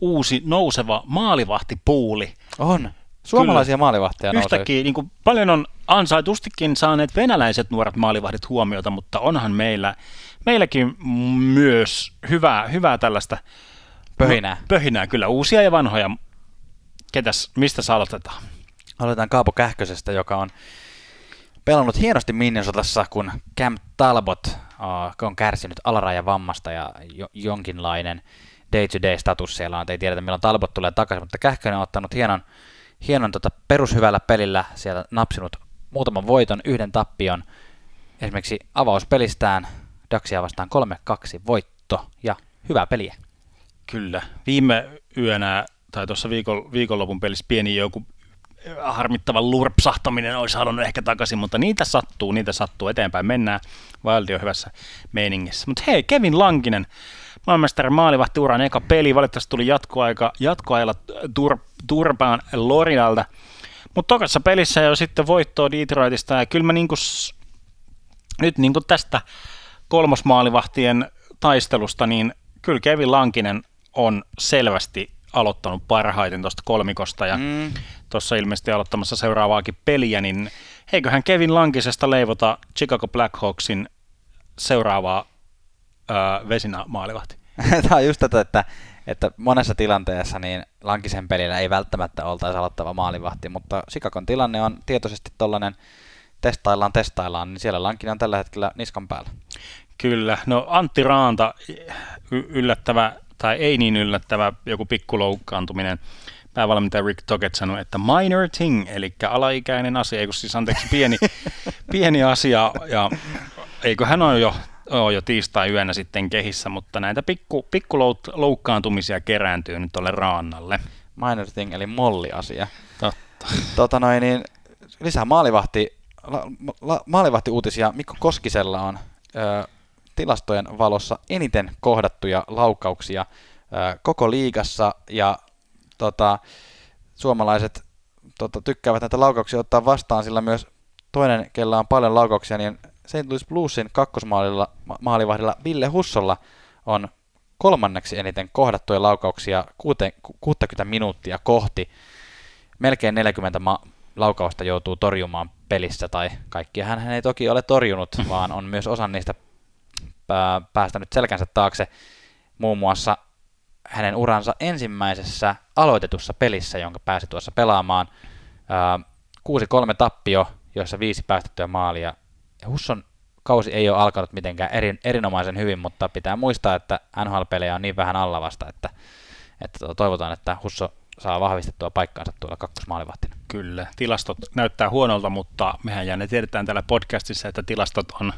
uusi nouseva maalivahtipuuli. On. Suomalaisia maalivahtia nousee. Yhtäkkiä niin kuin paljon on ansaitustikin saaneet venäläiset nuoret maalivahdit huomiota, mutta onhan meillä, meilläkin myös hyvää, hyvää tällaista Pöhinää. pöhinää, kyllä uusia ja vanhoja. Ketäs, mistä sä aloitetaan? Aloitetaan Kaapo Kähkösestä, joka on pelannut hienosti Minnesotassa, kun Cam Talbot uh, on kärsinyt alarajan vammasta ja jo, jonkinlainen day-to-day status siellä on. Ei tiedetä milloin Talbot tulee takaisin, mutta Kähkönen on ottanut hienon, hienon tota perushyvällä pelillä siellä napsinut muutaman voiton, yhden tappion. Esimerkiksi avauspelistään Daxia vastaan 3-2 voitto ja hyvää peliä. Kyllä. Viime yönä tai tuossa viikon, viikonlopun pelissä pieni joku harmittava lurpsahtaminen olisi halunnut ehkä takaisin, mutta niitä sattuu, niitä sattuu eteenpäin. Mennään. Wildi on hyvässä meiningissä. Mutta hei, Kevin Lankinen, maailmanmestarin maalivahtiuran eka peli, valitettavasti tuli jatkoaika, jatkoajalla tur, turpaan Lorinalta. Mutta tokassa pelissä jo sitten voittoa Detroitista, ja kyllä mä niinku, nyt niinku tästä kolmosmaalivahtien taistelusta, niin kyllä Kevin Lankinen on selvästi aloittanut parhaiten tuosta kolmikosta ja mm. tuossa ilmeisesti aloittamassa seuraavaakin peliä, niin eiköhän Kevin Lankisesta leivota Chicago Blackhawksin seuraavaa öö, vesinä maalivahti. Tämä on just tätä, että, että monessa tilanteessa niin Lankisen pelillä ei välttämättä oltaisi aloittava maalivahti, mutta Sikakon tilanne on tietoisesti tollainen testaillaan, testaillaan, niin siellä Lankinen on tällä hetkellä niskan päällä. Kyllä, no Antti Raanta, y- yllättävä tai ei niin yllättävä joku pikkuloukkaantuminen. Päävalmentaja Rick Tocket sanoi, että minor thing, eli alaikäinen asia, eikö siis anteeksi pieni, pieni asia, ja eikö hän ole jo, ole jo tiistai-yönä sitten kehissä, mutta näitä pikku, pikkuloukkaantumisia kerääntyy nyt tuolle Raannalle. Minor thing, eli molli-asia. Totta. Tota noin, niin lisää maalivahti, la, la, maalivahti-uutisia. Mikko Koskisella on ö, tilastojen valossa eniten kohdattuja laukauksia ö, koko liigassa ja tota, suomalaiset tota, tykkäävät näitä laukauksia ottaa vastaan, sillä myös toinen, kella on paljon laukauksia, niin St. Louis Bluesin kakkosmaalilla maalivahdilla Ville Hussolla on kolmanneksi eniten kohdattuja laukauksia kuute- ku- 60 minuuttia kohti. Melkein 40 ma- laukausta joutuu torjumaan pelissä, tai kaikkia hän ei toki ole torjunut, vaan on myös osan niistä pää- päästänyt selkänsä taakse. Muun muassa hänen uransa ensimmäisessä aloitetussa pelissä, jonka pääsi tuossa pelaamaan. Ää, 6-3 tappio, jossa viisi päästettyä maalia. Husson kausi ei ole alkanut mitenkään erin, erinomaisen hyvin, mutta pitää muistaa, että NHL-pelejä on niin vähän alla vasta, että, että toivotaan, että Husso saa vahvistettua paikkaansa tuolla kakkosmaalivahtina. Kyllä, tilastot näyttää huonolta, mutta mehän ja ne tiedetään täällä podcastissa, että tilastot on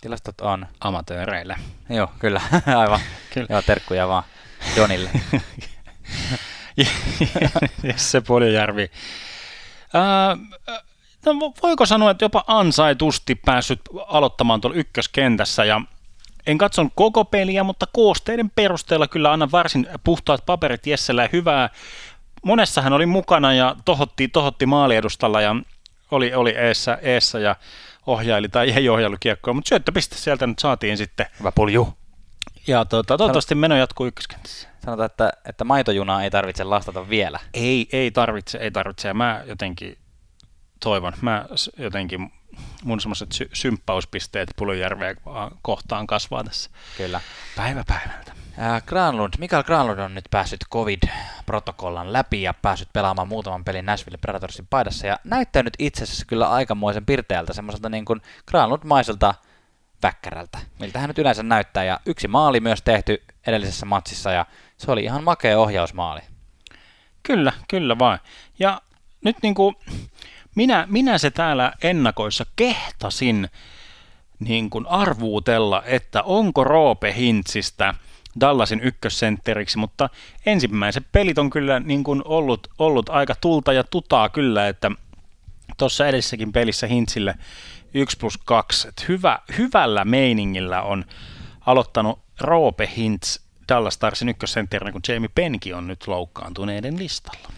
Tilastot on, amatööreille. joo, kyllä, aivan, Kyllä. joo, terkkuja vaan Jonille. Jesse no, vo- voiko sanoa, että jopa ansaitusti päässyt aloittamaan tuolla ykköskentässä ja en katsonut koko peliä, mutta koosteiden perusteella kyllä annan varsin puhtaat paperit Jessellä hyvää. Monessa hän oli mukana ja tohotti, tohotti maaliedustalla ja oli, oli eessä, eessä ja ohjaili tai ei ohjailu kiekkoa, mutta syöttöpiste sieltä nyt saatiin sitten. Hyvä pulju. Ja tuota, toivottavasti meno jatkuu ykköskentässä. Sanotaan, että, että maitojunaa ei tarvitse lastata vielä. Ei, ei tarvitse, ei tarvitse. Ja mä jotenkin toivon, mä jotenkin, mun semmoiset sy- symppauspisteet Pulujärveä kohtaan kasvaa tässä Kyllä. päivä päivältä. Granlund, Mikael Granlund on nyt päässyt COVID-protokollan läpi ja päässyt pelaamaan muutaman pelin Nashville Predatorsin paidassa ja näyttää nyt itse asiassa kyllä aikamoisen pirteältä, semmoiselta niin kuin Granlund-maiselta väkkärältä, miltä hän nyt yleensä näyttää ja yksi maali myös tehty edellisessä matsissa ja se oli ihan makea ohjausmaali. Kyllä, kyllä vain. Ja nyt niin kuin minä, minä se täällä ennakoissa kehtasin niin kuin arvuutella, että onko Roope Hintsistä Dallasin ykkössentteriksi, mutta ensimmäiset pelit on kyllä niin kuin ollut, ollut aika tulta ja tutaa kyllä, että tuossa edellisessäkin pelissä Hintsille 1 plus 2. Et hyvä, hyvällä meiningillä on aloittanut Roope Hintz Dallas Starsin ykkössentterinä, kun Jamie Penki on nyt loukkaantuneiden listalla.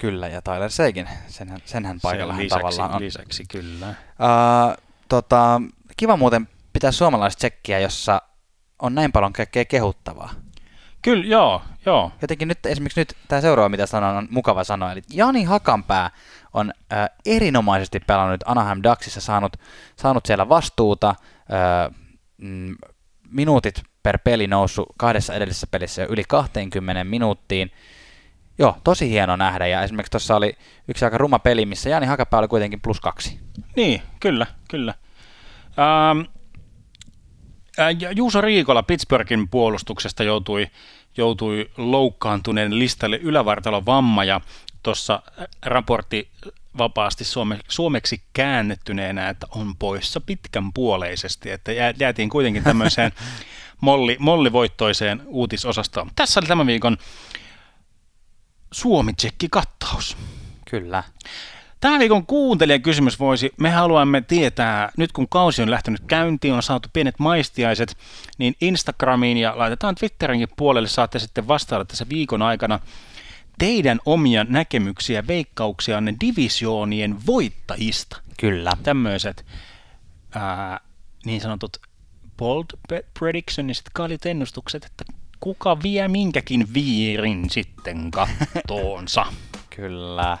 Kyllä, ja Tyler Seigin, senhän, senhän paikalla Sen tavallaan on. lisäksi kyllä. Uh, tota, kiva muuten pitää suomalaista tsekkiä, jossa on näin paljon kaikkea kehuttavaa. Kyllä, joo, joo. Jotenkin nyt esimerkiksi nyt tämä seuraava, mitä sanon, on mukava sanoa. Eli Jani Hakanpää on äh, erinomaisesti pelannut Anaheim Ducksissa, saanut, saanut siellä vastuuta, äh, mm, minuutit per peli noussut kahdessa edellisessä pelissä jo yli 20 minuuttiin. Joo, tosi hieno nähdä, ja esimerkiksi tuossa oli yksi aika ruma peli, missä Jani Hakapää oli kuitenkin plus kaksi. Niin, kyllä, kyllä. Ähm, äh, ja Juuso Riikola Pittsburghin puolustuksesta joutui, joutui loukkaantuneen listalle ylävartalon vamma ja tuossa raportti vapaasti suome, suomeksi käännettyneenä, että on poissa pitkän puoleisesti, että jää- jäätiin kuitenkin tämmöiseen molli, mollivoittoiseen uutisosastoon. Tässä oli tämän viikon Suomi-tsekki-kattaus. Kyllä. Tämän viikon kuuntelijakysymys voisi, me haluamme tietää, nyt kun kausi on lähtenyt käyntiin, on saatu pienet maistiaiset, niin Instagramiin ja laitetaan Twitterinkin puolelle, saatte sitten vastailla tässä viikon aikana teidän omia näkemyksiä, veikkauksianne divisioonien voittajista. Kyllä. Tämmöiset ää, niin sanotut bold predictionist, kalit ennustukset, että kuka vie minkäkin viirin sitten kattoonsa. Kyllä.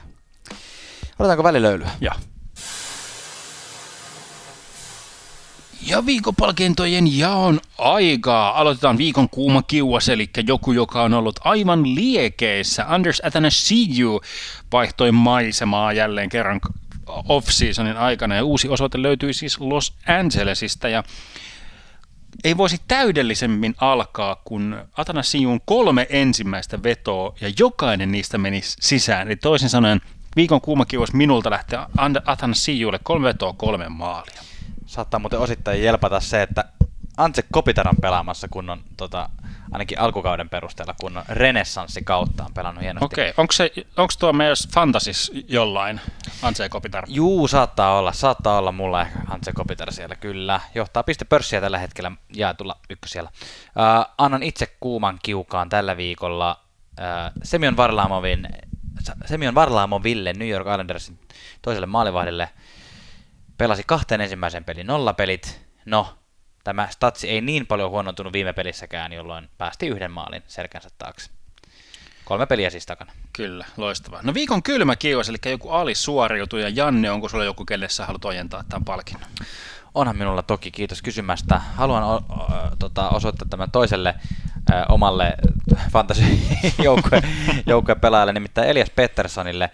Otetaanko välilöylyä? Ja. Ja viikopalkintojen jaon aikaa. Aloitetaan viikon kuuma kiuas, eli joku, joka on ollut aivan liekeissä. Anders Athanasiou vaihtoi maisemaa jälleen kerran off-seasonin aikana, ja uusi osoite löytyi siis Los Angelesista, ja ei voisi täydellisemmin alkaa, kun Atanasiun kolme ensimmäistä vetoa ja jokainen niistä meni sisään. Eli toisin sanoen viikon kuuma kiuas minulta lähtee Atanasiulle kolme vetoa kolme maalia. Saattaa muuten osittain jelpata se, että Antse Kopitaran pelaamassa kunnon, tota, ainakin alkukauden perusteella kunnon renessanssi kautta on pelannut hienosti. Okei, onko, se, onko tuo myös fantasis jollain, Anse Kopitar? Juu, saattaa olla. Saattaa olla mulla ehkä Antse Kopitar siellä, kyllä. Johtaa pistepörssiä tällä hetkellä jaetulla ykkösellä. Uh, annan itse kuuman kiukaan tällä viikolla uh, Semion Varlaamovin Semion Varlaamoville New York Islandersin toiselle maalivahdille pelasi kahteen ensimmäisen pelin nollapelit. No, tämä statsi ei niin paljon huonontunut viime pelissäkään, jolloin päästi yhden maalin selkänsä taakse. Kolme peliä siis takana. Kyllä, loistavaa. No viikon kylmä kiuas, eli joku Ali suoriutui, ja Janne, onko sulla joku, kelle sä haluat ojentaa tämän palkinnon? Onhan minulla toki, kiitos kysymästä. Haluan o- o- tota, osoittaa tämän toiselle ö, omalle fantasy-joukkueen pelaajalle, nimittäin Elias Petterssonille.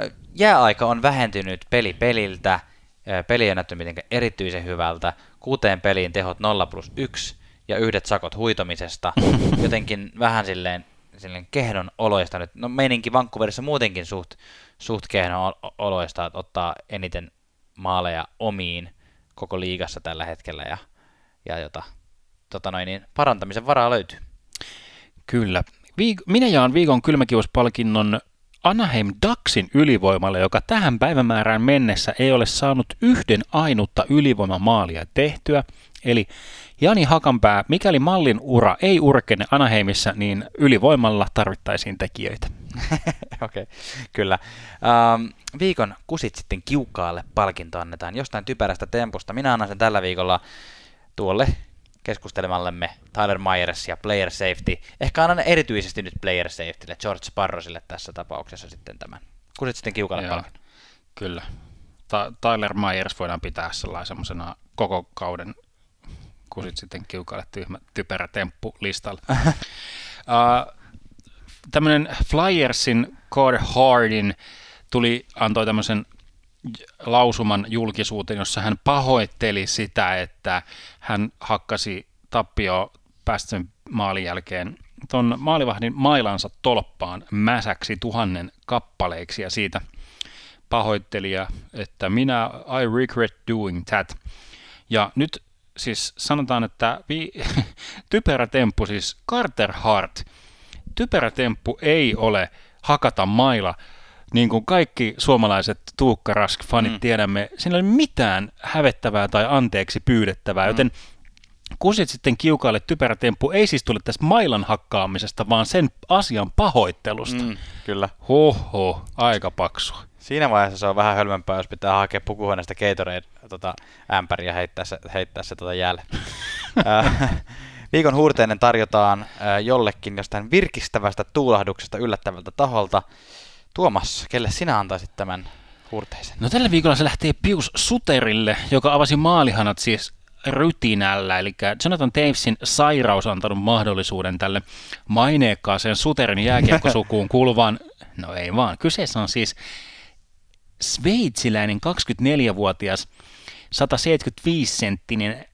Ö, jääaika on vähentynyt peli peliltä, ö, peli ei näyttänyt mitenkään erityisen hyvältä, kuuteen peliin tehot 0 plus 1 ja yhdet sakot huitomisesta, jotenkin vähän silleen, silleen kehdon oloista nyt. No meininki Vancouverissa muutenkin suht, suht kehdon oloista, että ottaa eniten maaleja omiin koko liigassa tällä hetkellä ja, ja jota, tota noin, niin parantamisen varaa löytyy. Kyllä. Viik- minä jaan viikon kylmäkiuspalkinnon Anaheim Ducksin ylivoimalle, joka tähän päivämäärään mennessä ei ole saanut yhden ainutta ylivoimamaalia tehtyä. Eli Jani Hakanpää, mikäli mallin ura ei urkene Anaheimissa, niin ylivoimalla tarvittaisiin tekijöitä. Okei, okay, kyllä. Ähm, viikon kusit sitten kiukaalle palkinto annetaan jostain typerästä tempusta. Minä annan sen tällä viikolla tuolle keskustelemallemme Tyler Myers ja Player Safety. Ehkä annan erityisesti nyt Player Safetylle, George Sparrosille tässä tapauksessa sitten tämän. Kusit sitten kiukalle palkinto. Kyllä. Ta- Tyler Myers voidaan pitää sellaisena koko kauden kusit sitten kiukalle tyhmä, typerä temppu listalla. uh, tämmöinen Flyersin Core Hardin tuli, antoi tämmöisen lausuman julkisuuteen, jossa hän pahoitteli sitä, että hän hakkasi tappio päästön maalin jälkeen tuon maalivahdin mailansa tolppaan mäsäksi tuhannen kappaleiksi ja siitä pahoitteli, että minä I regret doing that. Ja nyt siis sanotaan, että vi, typerä temppu, siis Carter Hart, typerä temppu ei ole hakata maila, niin kuin kaikki suomalaiset Tuukka Rask-fanit mm. tiedämme, siinä ei ole mitään hävettävää tai anteeksi pyydettävää, mm. joten kusit sitten kiukaalle typerä temppu ei siis tule tästä mailan hakkaamisesta, vaan sen asian pahoittelusta. Mm, kyllä. Hoho, aika paksu. Siinä vaiheessa se on vähän hölmempää, jos pitää hakea pukuhuoneesta Gatorade tota, ämpäriä ja heittää se, heittää se tota jäälle. Viikon huurteinen tarjotaan jollekin jostain virkistävästä tuulahduksesta yllättävältä taholta. Tuomas, kelle sinä antaisit tämän huurteisen? No tällä viikolla se lähtee Pius Suterille, joka avasi maalihanat siis rytinällä, eli Jonathan Davesin sairaus on antanut mahdollisuuden tälle maineikkaaseen Suterin jääkiekkosukuun kuuluvan, no ei vaan, kyseessä on siis sveitsiläinen 24-vuotias 175-senttinen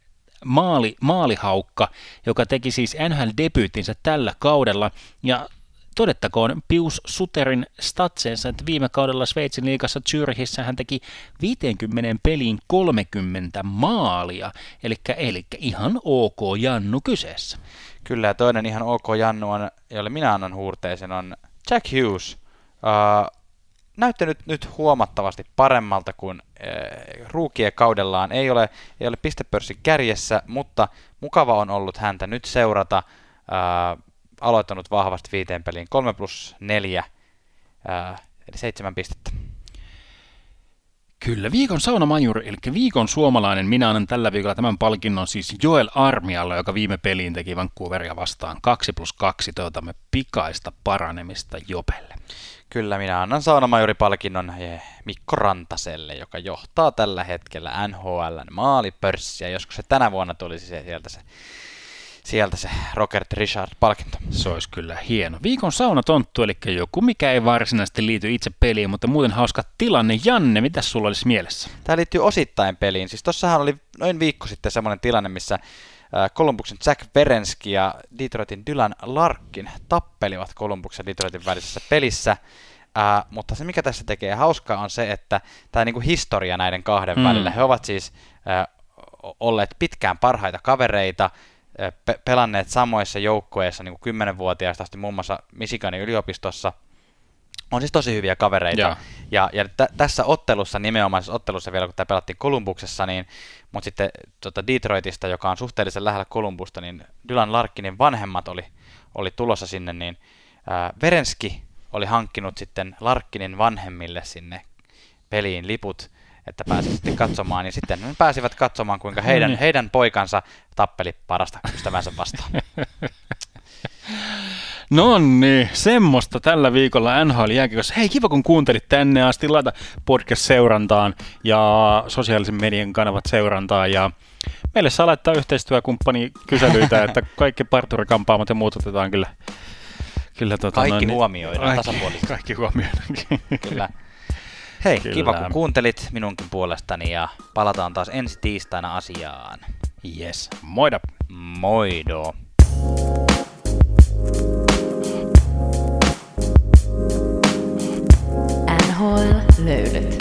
maali, maalihaukka, joka teki siis NHL-debyyttinsä tällä kaudella, ja Todettakoon Pius Suterin statseensa, että viime kaudella Sveitsin liigassa Zürichissä hän teki 50 peliin 30 maalia, eli, eli ihan ok Jannu kyseessä. Kyllä, ja toinen ihan ok Jannu, on, jolle minä annan huurteisen, on Jack Hughes. Uh, näyttänyt nyt huomattavasti paremmalta kuin äh, ruukien kaudellaan. Ei ole, ei ole pistepörssin kärjessä, mutta mukava on ollut häntä nyt seurata. Äh, aloittanut vahvasti viiteen peliin. 3 plus 4, ää, eli seitsemän pistettä. Kyllä, viikon saunamajuri, eli viikon suomalainen. Minä annan tällä viikolla tämän palkinnon siis Joel Armialle, joka viime peliin teki Vancouveria vastaan 2 plus 2. Toivotamme pikaista paranemista Jopelle. Kyllä, minä annan saunamajuri-palkinnon eh, Mikko Rantaselle, joka johtaa tällä hetkellä NHLn maalipörssiä. Joskus se tänä vuonna tulisi se sieltä se sieltä se Robert Richard-palkinto. Se olisi kyllä hieno. Viikon saunatonttu, eli joku, mikä ei varsinaisesti liity itse peliin, mutta muuten hauska tilanne. Janne, mitä sulla olisi mielessä? Tämä liittyy osittain peliin. Siis tossahan oli noin viikko sitten semmoinen tilanne, missä Kolumbuksen Jack Verenski ja Detroitin Dylan Larkin tappelivat Kolumbuksen Detroitin välisessä pelissä. Uh, mutta se, mikä tässä tekee hauskaa, on se, että tämä niinku historia näiden kahden mm. välillä. He ovat siis uh, olleet pitkään parhaita kavereita, pe- pelanneet samoissa joukkueissa niin kuin 10-vuotiaista asti muun muassa Michiganin yliopistossa. On siis tosi hyviä kavereita. Ja, ja, ja t- tässä ottelussa, nimenomaisessa ottelussa vielä, kun tämä pelattiin Kolumbuksessa, niin, mutta sitten tota Detroitista, joka on suhteellisen lähellä Kolumbusta, niin Dylan Larkinin vanhemmat oli, oli tulossa sinne, niin ää, Verenski oli hankkinut sitten Larkinin vanhemmille sinne peliin liput, että pääsivät katsomaan, niin sitten ne pääsivät katsomaan, kuinka heidän, niin. heidän poikansa tappeli parasta ystävänsä vastaan. No niin, semmoista tällä viikolla NHL jääkiekossa. Hei, kiva kun kuuntelit tänne asti. Laita podcast-seurantaan ja sosiaalisen median kanavat seurantaan. Ja meille saa laittaa yhteistyökumppani kyselyitä, että kaikki parturikampaamat ja muut otetaan kyllä. kyllä tota, kaikki noin, huomioidaan tasapuolisesti. Kaikki huomioidaan. kyllä. Hei, Kyllä. kiva kun kuuntelit minunkin puolestani ja palataan taas ensi tiistaina asiaan. Yes, moida! Moido! NHL löydät.